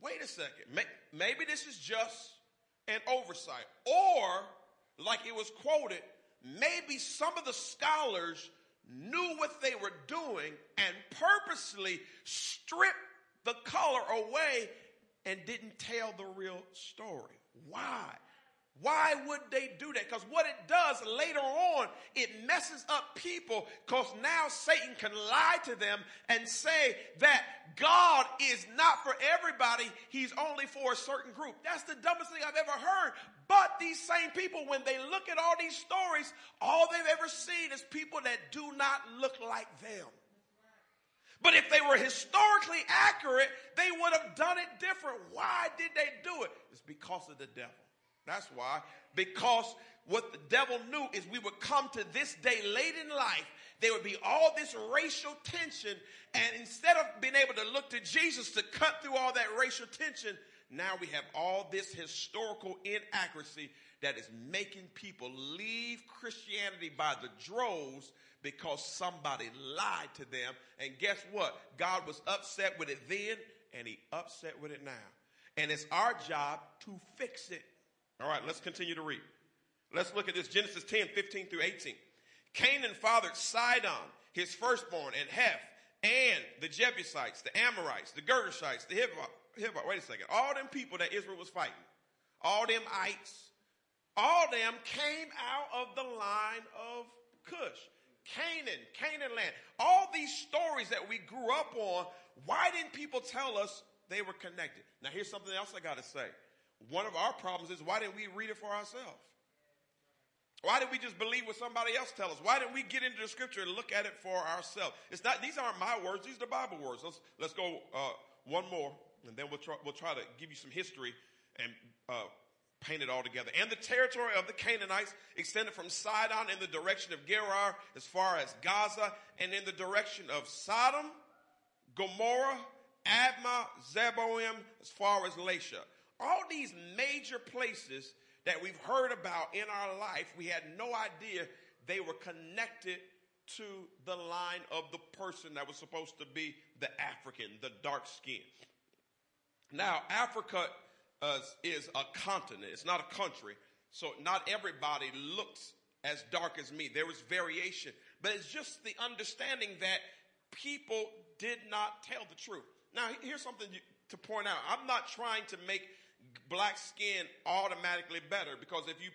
Wait a second. Maybe this is just an oversight. Or, like it was quoted, maybe some of the scholars knew what they were doing and purposely stripped the color away and didn't tell the real story. Why? Why would they do that? Because what it does later on, it messes up people because now Satan can lie to them and say that God is not for everybody. He's only for a certain group. That's the dumbest thing I've ever heard. But these same people, when they look at all these stories, all they've ever seen is people that do not look like them. But if they were historically accurate, they would have done it different. Why did they do it? It's because of the devil. That's why. Because what the devil knew is we would come to this day late in life. There would be all this racial tension. And instead of being able to look to Jesus to cut through all that racial tension, now we have all this historical inaccuracy that is making people leave Christianity by the droves because somebody lied to them. And guess what? God was upset with it then, and he upset with it now. And it's our job to fix it. All right, let's continue to read. Let's look at this Genesis 10, 15 through 18. Canaan fathered Sidon, his firstborn, and Heth, and the Jebusites, the Amorites, the Girgashites, the Hivites. Wait a second. All them people that Israel was fighting, all them ites, all them came out of the line of Cush. Canaan, Canaan land. All these stories that we grew up on, why didn't people tell us they were connected? Now here's something else I got to say. One of our problems is why didn't we read it for ourselves? Why did we just believe what somebody else tell us? Why didn't we get into the scripture and look at it for ourselves? It's not, these aren't my words. These are the Bible words. Let's, let's go, uh, one more and then we'll try, we'll try to give you some history and, uh, paint it all together. And the territory of the Canaanites extended from Sidon in the direction of Gerar as far as Gaza and in the direction of Sodom, Gomorrah, Admah, Zeboim as far as Lasha. All these major places that we've heard about in our life, we had no idea they were connected to the line of the person that was supposed to be the African, the dark skin. Now, Africa uh, is a continent. It's not a country. So not everybody looks as dark as me. There was variation, but it's just the understanding that people did not tell the truth. Now, here's something to point out. I'm not trying to make black skin automatically better because if you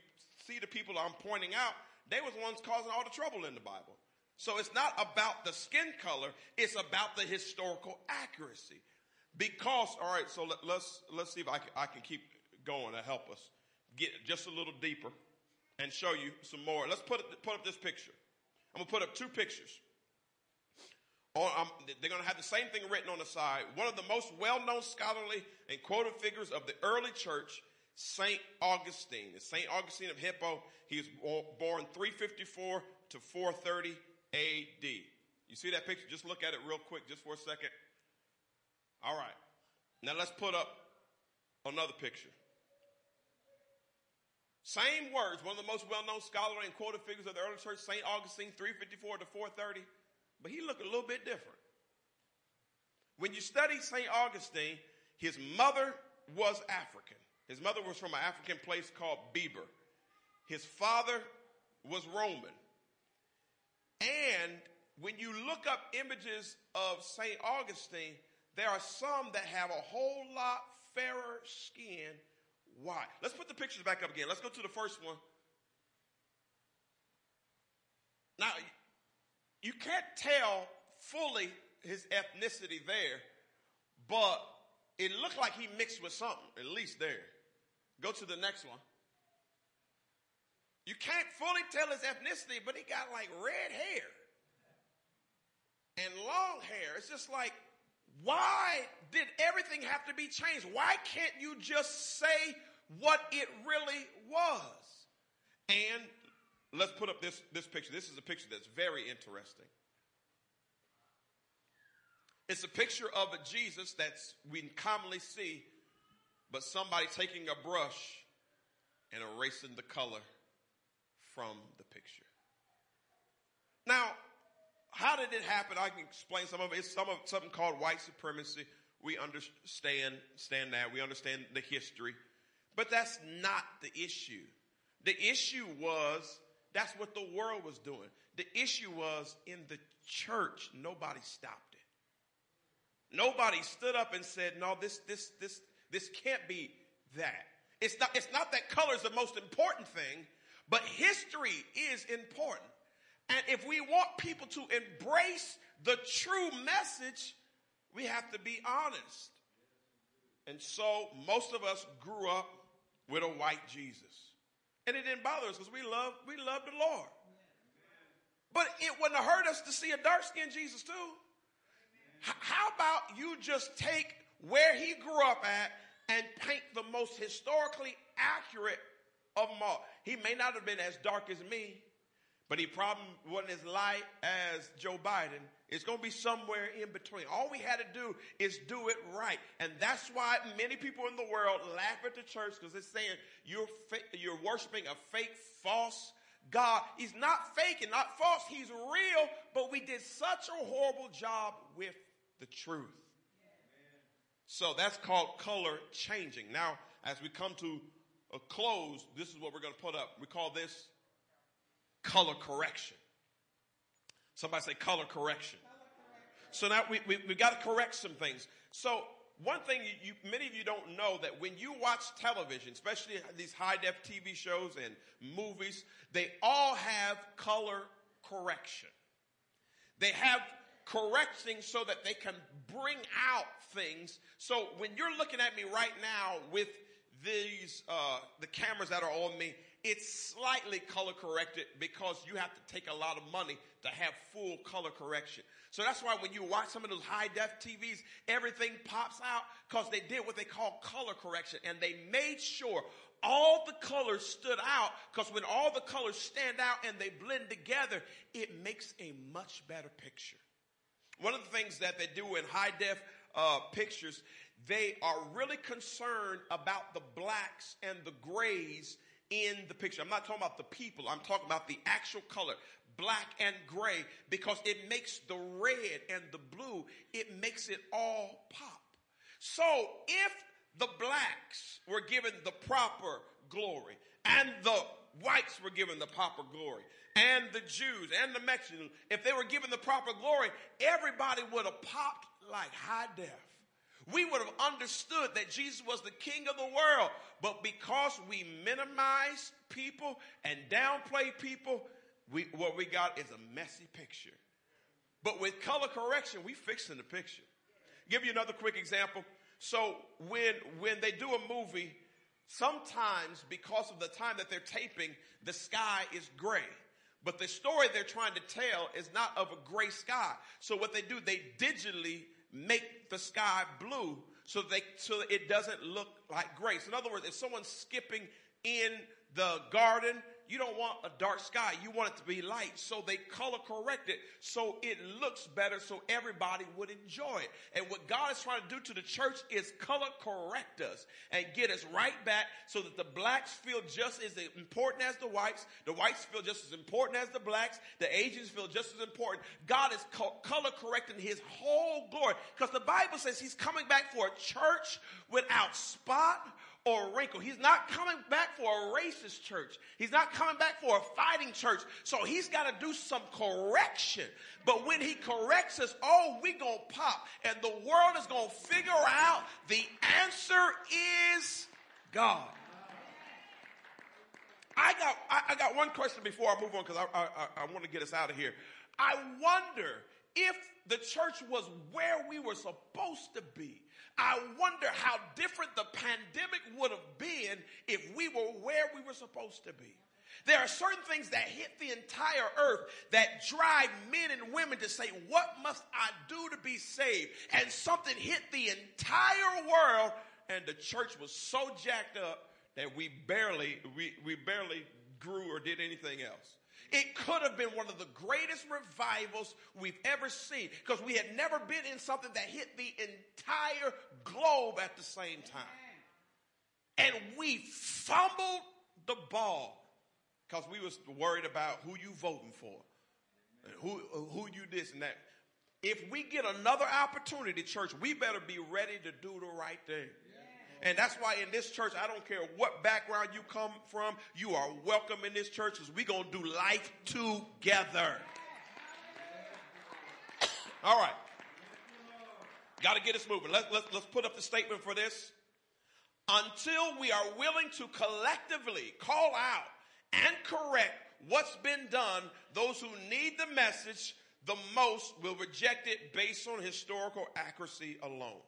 see the people I'm pointing out, they was the ones causing all the trouble in the Bible. So it's not about the skin color, it's about the historical accuracy. Because, all right, so let, us let's, let's see if I can, I can keep going to help us get just a little deeper and show you some more. Let's put, put up this picture. I'm gonna put up two pictures. Oh, they're going to have the same thing written on the side. One of the most well-known scholarly and quoted figures of the early church, Saint Augustine. It's Saint Augustine of Hippo. He was born 354 to 430 AD. You see that picture? Just look at it real quick, just for a second. All right. Now let's put up another picture. Same words, one of the most well-known scholarly and quoted figures of the early church, St. Augustine, 354 to 430, but he looked a little bit different. When you study St. Augustine, his mother was African. His mother was from an African place called Berber. His father was Roman. And when you look up images of St. Augustine, there are some that have a whole lot fairer skin. Why? Let's put the pictures back up again. Let's go to the first one. Now, you can't tell fully his ethnicity there, but it looked like he mixed with something, at least there. Go to the next one. You can't fully tell his ethnicity, but he got like red hair and long hair. It's just like why did everything have to be changed? Why can't you just say what it really was? And let's put up this, this picture. This is a picture that's very interesting. It's a picture of a Jesus that we commonly see, but somebody taking a brush and erasing the color from the picture. Now, how did it happen? I can explain some of it. It's some of something called white supremacy. We understand stand that. We understand the history. But that's not the issue. The issue was that's what the world was doing. The issue was in the church, nobody stopped it. Nobody stood up and said, no, this, this, this, this can't be that. It's not, it's not that color is the most important thing, but history is important. And if we want people to embrace the true message, we have to be honest. And so most of us grew up with a white Jesus. And it didn't bother us because we love, we love the Lord. But it wouldn't hurt us to see a dark skinned Jesus too. H- how about you just take where he grew up at and paint the most historically accurate of them all? He may not have been as dark as me, but he probably wasn't as light as Joe Biden. It's going to be somewhere in between. All we had to do is do it right. And that's why many people in the world laugh at the church because it's saying you're, you're worshiping a fake, false God. He's not fake and not false. He's real, but we did such a horrible job with the truth. So that's called color changing. Now, as we come to a close, this is what we're going to put up. We call this color correction. Somebody say color correction. So now we, we, we got to correct some things. So one thing you, you, many of you don't know that when you watch television, especially these high def TV shows and movies, they all have color correction. They have correcting so that they can bring out things. So when you're looking at me right now with these uh, the cameras that are on me, it's slightly color corrected because you have to take a lot of money to have full color correction. So that's why when you watch some of those high def TVs, everything pops out because they did what they call color correction and they made sure all the colors stood out because when all the colors stand out and they blend together, it makes a much better picture. One of the things that they do in high def uh, pictures, they are really concerned about the blacks and the grays in the picture. I'm not talking about the people. I'm talking about the actual color, black and gray, because it makes the red and the blue, it makes it all pop. So if the blacks were given the proper glory and the whites were given the proper glory and the Jews and the Mexicans, if they were given the proper glory, everybody would have popped like high def we would have understood that Jesus was the king of the world. But because we minimize people and downplay people, we, what we got is a messy picture. But with color correction, we fixing the picture. Give you another quick example. So when, when they do a movie, sometimes because of the time that they're taping, the sky is gray. But the story they're trying to tell is not of a gray sky. So what they do, they digitally make the sky blue so they so it doesn't look like grace. In other words, if someone's skipping in the garden you don't want a dark sky. You want it to be light. So they color correct it so it looks better so everybody would enjoy it. And what God is trying to do to the church is color correct us and get us right back so that the blacks feel just as important as the whites. The whites feel just as important as the blacks. The Asians feel just as important. God is co- color correcting his whole glory because the Bible says he's coming back for a church without spot or a wrinkle. He's not coming back for a racist church. He's not coming back for a fighting church. So he's got to do some correction. But when he corrects us, oh, we gonna pop. And the world is gonna figure out the answer is God. I got, I, I got one question before I move on because I, I, I want to get us out of here. I wonder if the church was where we were supposed to be I wonder how different the pandemic would have been if we were where we were supposed to be. There are certain things that hit the entire earth that drive men and women to say, What must I do to be saved? And something hit the entire world, and the church was so jacked up that we barely, we, we barely grew or did anything else. It could have been one of the greatest revivals we've ever seen because we had never been in something that hit the entire globe at the same time. And we fumbled the ball because we was worried about who you voting for who, who you this and that. If we get another opportunity, church, we better be ready to do the right thing. And that's why in this church, I don't care what background you come from, you are welcome in this church because we're going to do life together. All right. Got to get us moving. Let, let, let's put up the statement for this. Until we are willing to collectively call out and correct what's been done, those who need the message the most will reject it based on historical accuracy alone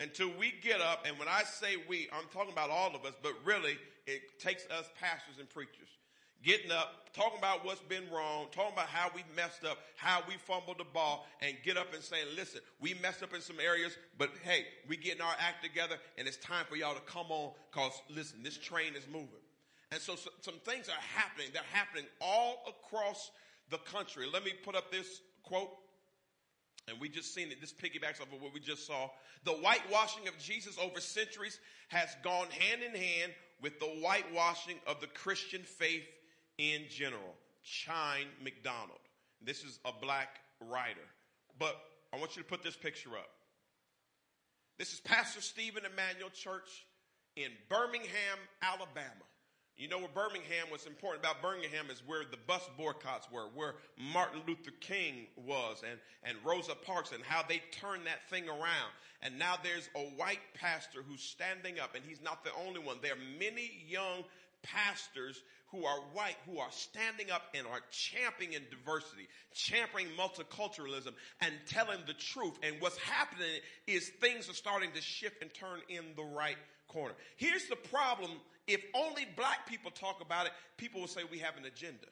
until we get up, and when I say we, I'm talking about all of us, but really it takes us pastors and preachers. getting up, talking about what's been wrong, talking about how we messed up, how we fumbled the ball, and get up and saying, listen, we messed up in some areas, but hey, we getting our act together, and it's time for y'all to come on, cause listen, this train is moving. And so, so some things are happening. They're happening all across the country. Let me put up this quote. And we just seen it. This piggybacks off of what we just saw. The whitewashing of Jesus over centuries has gone hand in hand with the whitewashing of the Christian faith in general. Chine McDonald. This is a black writer. But I want you to put this picture up. This is Pastor Stephen Emmanuel Church in Birmingham, Alabama. You know where Birmingham was important about Birmingham is where the bus boycotts were, where Martin Luther King was and, and Rosa Parks and how they turned that thing around. And now there's a white pastor who's standing up and he's not the only one. There are many young pastors who are white who are standing up and are championing diversity, championing multiculturalism and telling the truth. And what's happening is things are starting to shift and turn in the right corner. Here's the problem if only black people talk about it, people will say we have an agenda.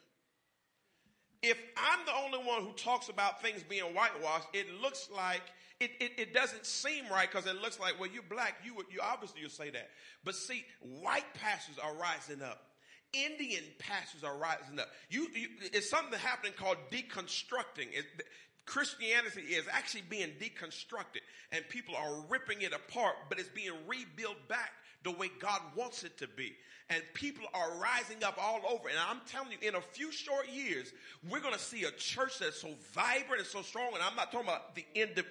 If I'm the only one who talks about things being whitewashed, it looks like it, it, it doesn't seem right because it looks like, well, you're black, you, you obviously you'll say that. But see, white pastors are rising up. Indian pastors are rising up. You, you it's something happening called deconstructing. It, Christianity is actually being deconstructed and people are ripping it apart, but it's being rebuilt back the way God wants it to be. And people are rising up all over. And I'm telling you, in a few short years, we're going to see a church that's so vibrant and so strong. And I'm not talking about the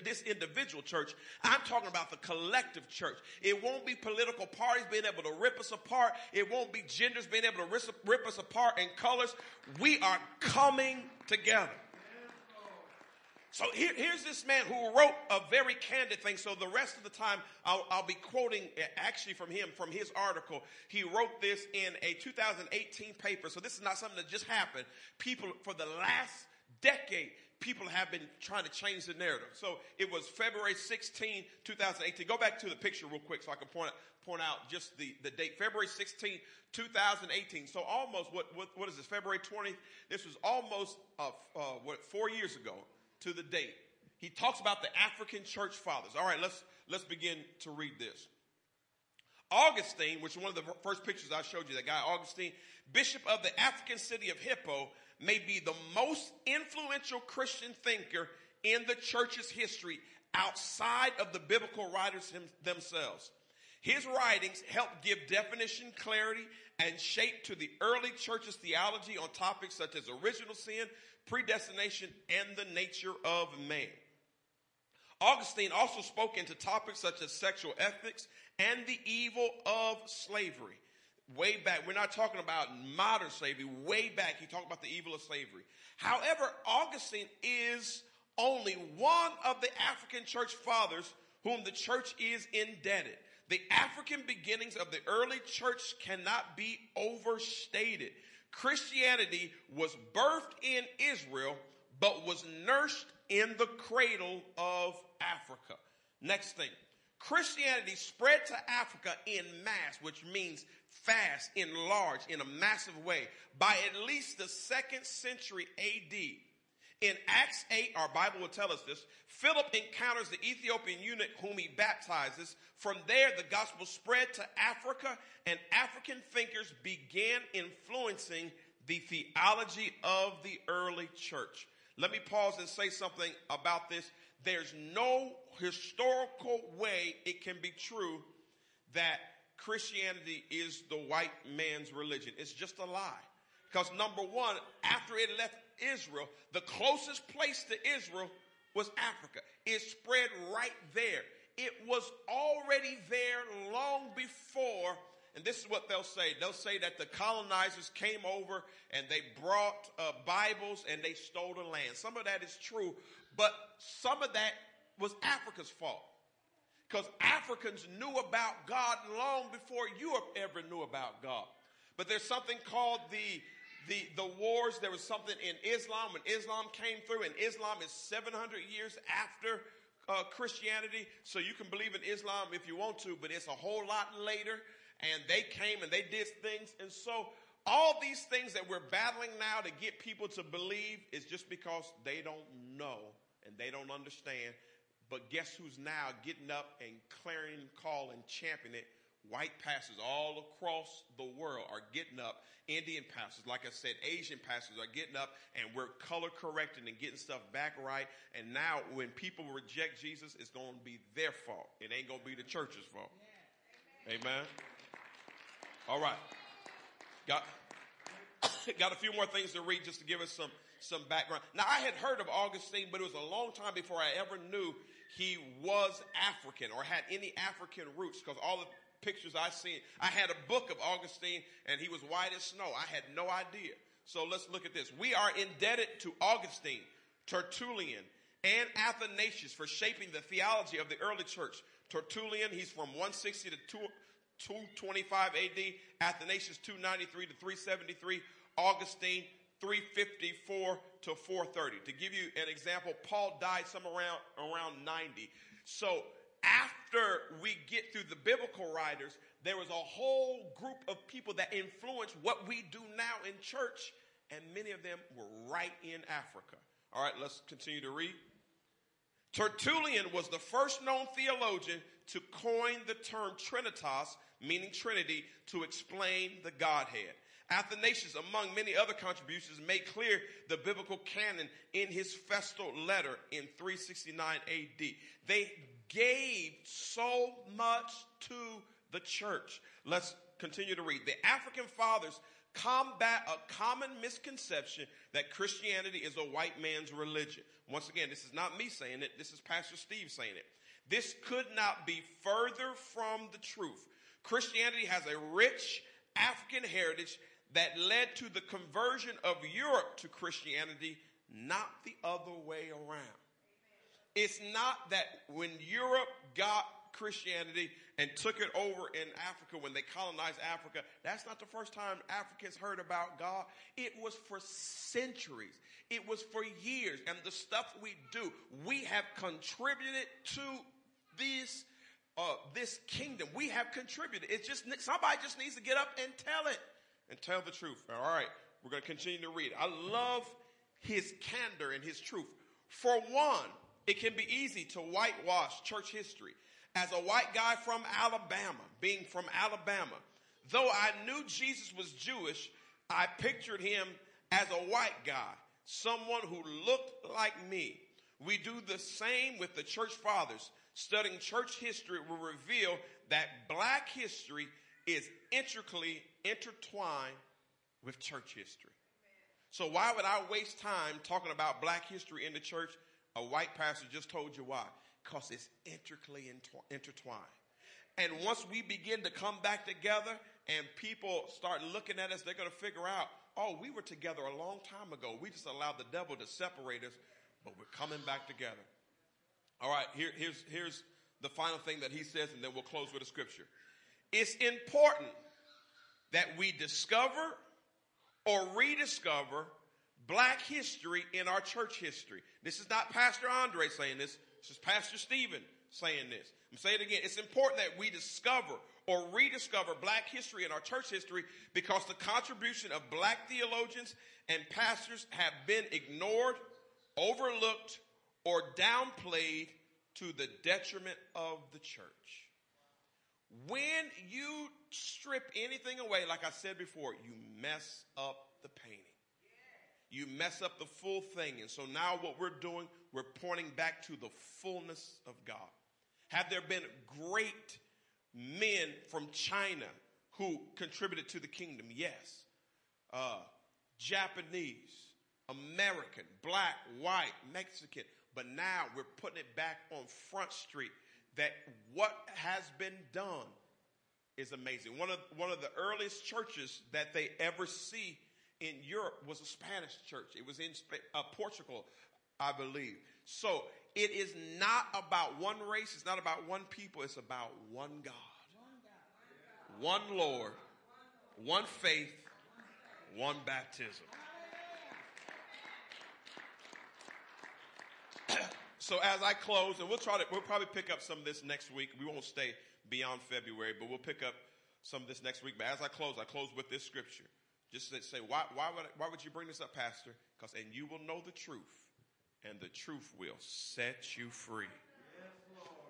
this individual church. I'm talking about the collective church. It won't be political parties being able to rip us apart. It won't be genders being able to rip us apart and colors. We are coming together. So here, here's this man who wrote a very candid thing. So the rest of the time, I'll, I'll, be quoting eh, actually from him, from his article. He wrote this in a 2018 paper. So this is not something that just happened. People, for the last decade, people have been trying to change the narrative. So it was February 16, 2018. Go back to the picture real quick so I can point point out just the, the date. February 16, 2018. So almost, what, what, what is this, February 20th? This was almost, uh, uh, what, four years ago to the date. He talks about the African church fathers. All right, let's, let's begin to read this. Augustine, which is one of the first pictures I showed you, that guy Augustine, bishop of the African city of Hippo, may be the most influential Christian thinker in the church's history outside of the biblical writers themselves. His writings help give definition, clarity, and shape to the early church's theology on topics such as original sin, predestination, and the nature of man. Augustine also spoke into topics such as sexual ethics and the evil of slavery. Way back, we're not talking about modern slavery. Way back, he talked about the evil of slavery. However, Augustine is only one of the African church fathers whom the church is indebted. The African beginnings of the early church cannot be overstated. Christianity was birthed in Israel, but was nursed in the cradle of Africa. Next thing. Christianity spread to Africa in mass, which means fast, enlarged in a massive way by at least the second century AD. In Acts 8, our Bible will tell us this, Philip encounters the Ethiopian eunuch whom he baptizes. From there, the gospel spread to Africa, and African thinkers began influencing the theology of the early church. Let me pause and say something about this. There's no historical way it can be true that Christianity is the white man's religion. It's just a lie. Because number one, after it left Israel, the closest place to Israel was Africa. It spread right there. It was already there long before, and this is what they'll say. They'll say that the colonizers came over and they brought uh, Bibles and they stole the land. Some of that is true, but some of that was Africa's fault. Because Africans knew about God long before Europe ever knew about God. But there's something called the the, the wars, there was something in Islam when Islam came through, and Islam is 700 years after uh, Christianity. So you can believe in Islam if you want to, but it's a whole lot later. And they came and they did things. And so all these things that we're battling now to get people to believe is just because they don't know and they don't understand. But guess who's now getting up and clearing call and championing it? White pastors all across the world are getting up. Indian pastors, like I said, Asian pastors are getting up and we're color correcting and getting stuff back right. And now when people reject Jesus, it's going to be their fault. It ain't going to be the church's fault. Amen. All right. Got, (coughs) got a few more things to read just to give us some, some background. Now, I had heard of Augustine, but it was a long time before I ever knew he was African or had any African roots because all pictures I seen, I had a book of Augustine and he was white as snow. I had no idea. So let's look at this. We are indebted to Augustine, Tertullian, and Athanasius for shaping the theology of the early church. Tertullian, he's from 160 to 225 AD, Athanasius 293 to 373, Augustine 354 to 430. To give you an example, Paul died somewhere around, around 90. So after we get through the biblical writers, there was a whole group of people that influenced what we do now in church, and many of them were right in Africa. All right, let's continue to read. Tertullian was the first known theologian to coin the term Trinitas, meaning Trinity, to explain the Godhead. Athanasius, among many other contributions, made clear the biblical canon in his Festal letter in 369 AD. They gave so much to the church. Let's continue to read. The African fathers combat a common misconception that Christianity is a white man's religion. Once again, this is not me saying it, this is Pastor Steve saying it. This could not be further from the truth. Christianity has a rich African heritage that led to the conversion of Europe to Christianity, not the other way around. It's not that when Europe got Christianity and took it over in Africa when they colonized Africa, that's not the first time Africans heard about God. It was for centuries. It was for years. And the stuff we do, we have contributed to this uh, this kingdom. We have contributed. It's just somebody just needs to get up and tell it and tell the truth. All right, we're going to continue to read. I love his candor and his truth. For one, it can be easy to whitewash church history. As a white guy from Alabama, being from Alabama, though I knew Jesus was Jewish, I pictured him as a white guy, someone who looked like me. We do the same with the church fathers. Studying church history will reveal that black history is intricately intertwined with church history. So why would I waste time talking about black history in the church? A white pastor just told you why. Because it's intricately intertwined. And once we begin to come back together and people start looking at us, they're going to figure out, oh, we were together a long time ago. We just allowed the devil to separate us, but we're coming back together. All right, here, here's, here's the final thing that he says, and then we'll close with a scripture. It's important that we discover or rediscover black history in our church history. This is not Pastor Andre saying this. This is Pastor Stephen saying this. I'm saying it again. It's important that we discover or rediscover black history in our church history because the contribution of black theologians and pastors have been ignored, overlooked, or downplayed to the detriment of the church. When you strip anything away, like I said before, you mess up the painting. You mess up the full thing. And so now what we're doing, we're pointing back to the fullness of God. Have there been great men from China who contributed to the kingdom? Yes. Uh, Japanese, American, black, white, Mexican. But now we're putting it back on Front Street that what has been done is amazing. One of, one of the earliest churches that they ever see in Europe was a Spanish church. It was in uh, Portugal, I believe. So it is not about one race. It's not about one people. It's about one God, one Lord, one faith, one baptism. (clears throat) so as I close, and we'll try to, we'll probably pick up some of this next week. We won't stay beyond February, but we'll pick up some of this next week. But as I close, I close with this scripture. Just say, why, why, would, why would you bring this up, Pastor? Because, and you will know the truth, and the truth will set you free.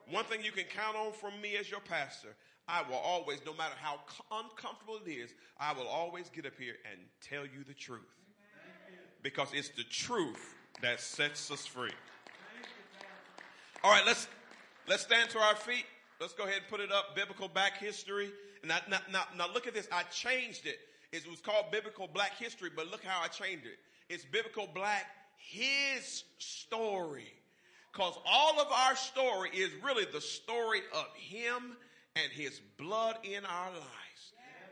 One thing you can count on from me as your pastor, I will always, no matter how uncomfortable it is, I will always get up here and tell you the truth. Because it's the truth that sets us free. All right, let's let's stand to our feet. Let's go ahead and put it up. Biblical back History. Now, now, now, now look at this. I changed it. It was called Biblical Black History, but look how I changed it. It's Biblical Black His Story. Because all of our story is really the story of Him and His blood in our lives.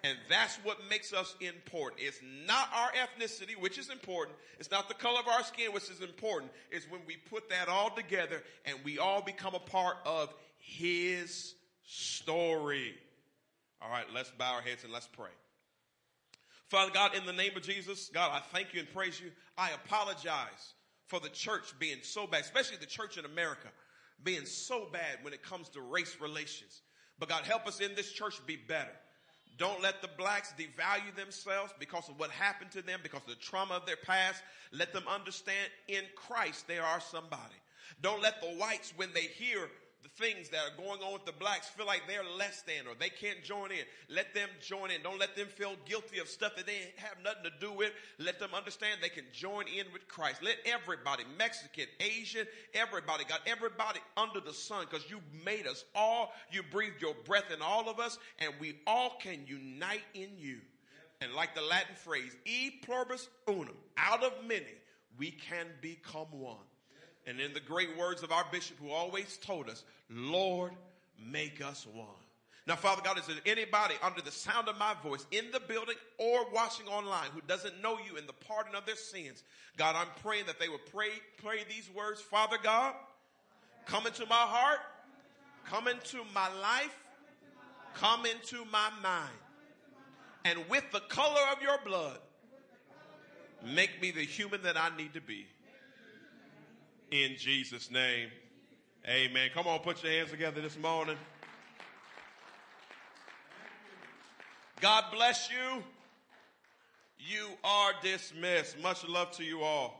And that's what makes us important. It's not our ethnicity, which is important. It's not the color of our skin, which is important. It's when we put that all together and we all become a part of His story. All right, let's bow our heads and let's pray. Father God, in the name of Jesus, God, I thank you and praise you. I apologize for the church being so bad, especially the church in America being so bad when it comes to race relations. But God, help us in this church be better. Don't let the blacks devalue themselves because of what happened to them, because of the trauma of their past. Let them understand in Christ they are somebody. Don't let the whites, when they hear the things that are going on with the blacks feel like they're less than or they can't join in. Let them join in. Don't let them feel guilty of stuff that they have nothing to do with. Let them understand they can join in with Christ. Let everybody, Mexican, Asian, everybody, God, everybody under the sun, because you made us all. You breathed your breath in all of us, and we all can unite in you. And like the Latin phrase, e pluribus unum, out of many, we can become one. And in the great words of our bishop who always told us, Lord, make us one. Now, Father God, is there anybody under the sound of my voice in the building or watching online who doesn't know you in the pardon of their sins? God, I'm praying that they would pray, pray these words. Father God, come into my heart, come into my life, come into my mind. And with the color of your blood, make me the human that I need to be in Jesus' name. Amen. Come on, put your hands together this morning. God bless you. You are dismissed. Much love to you all.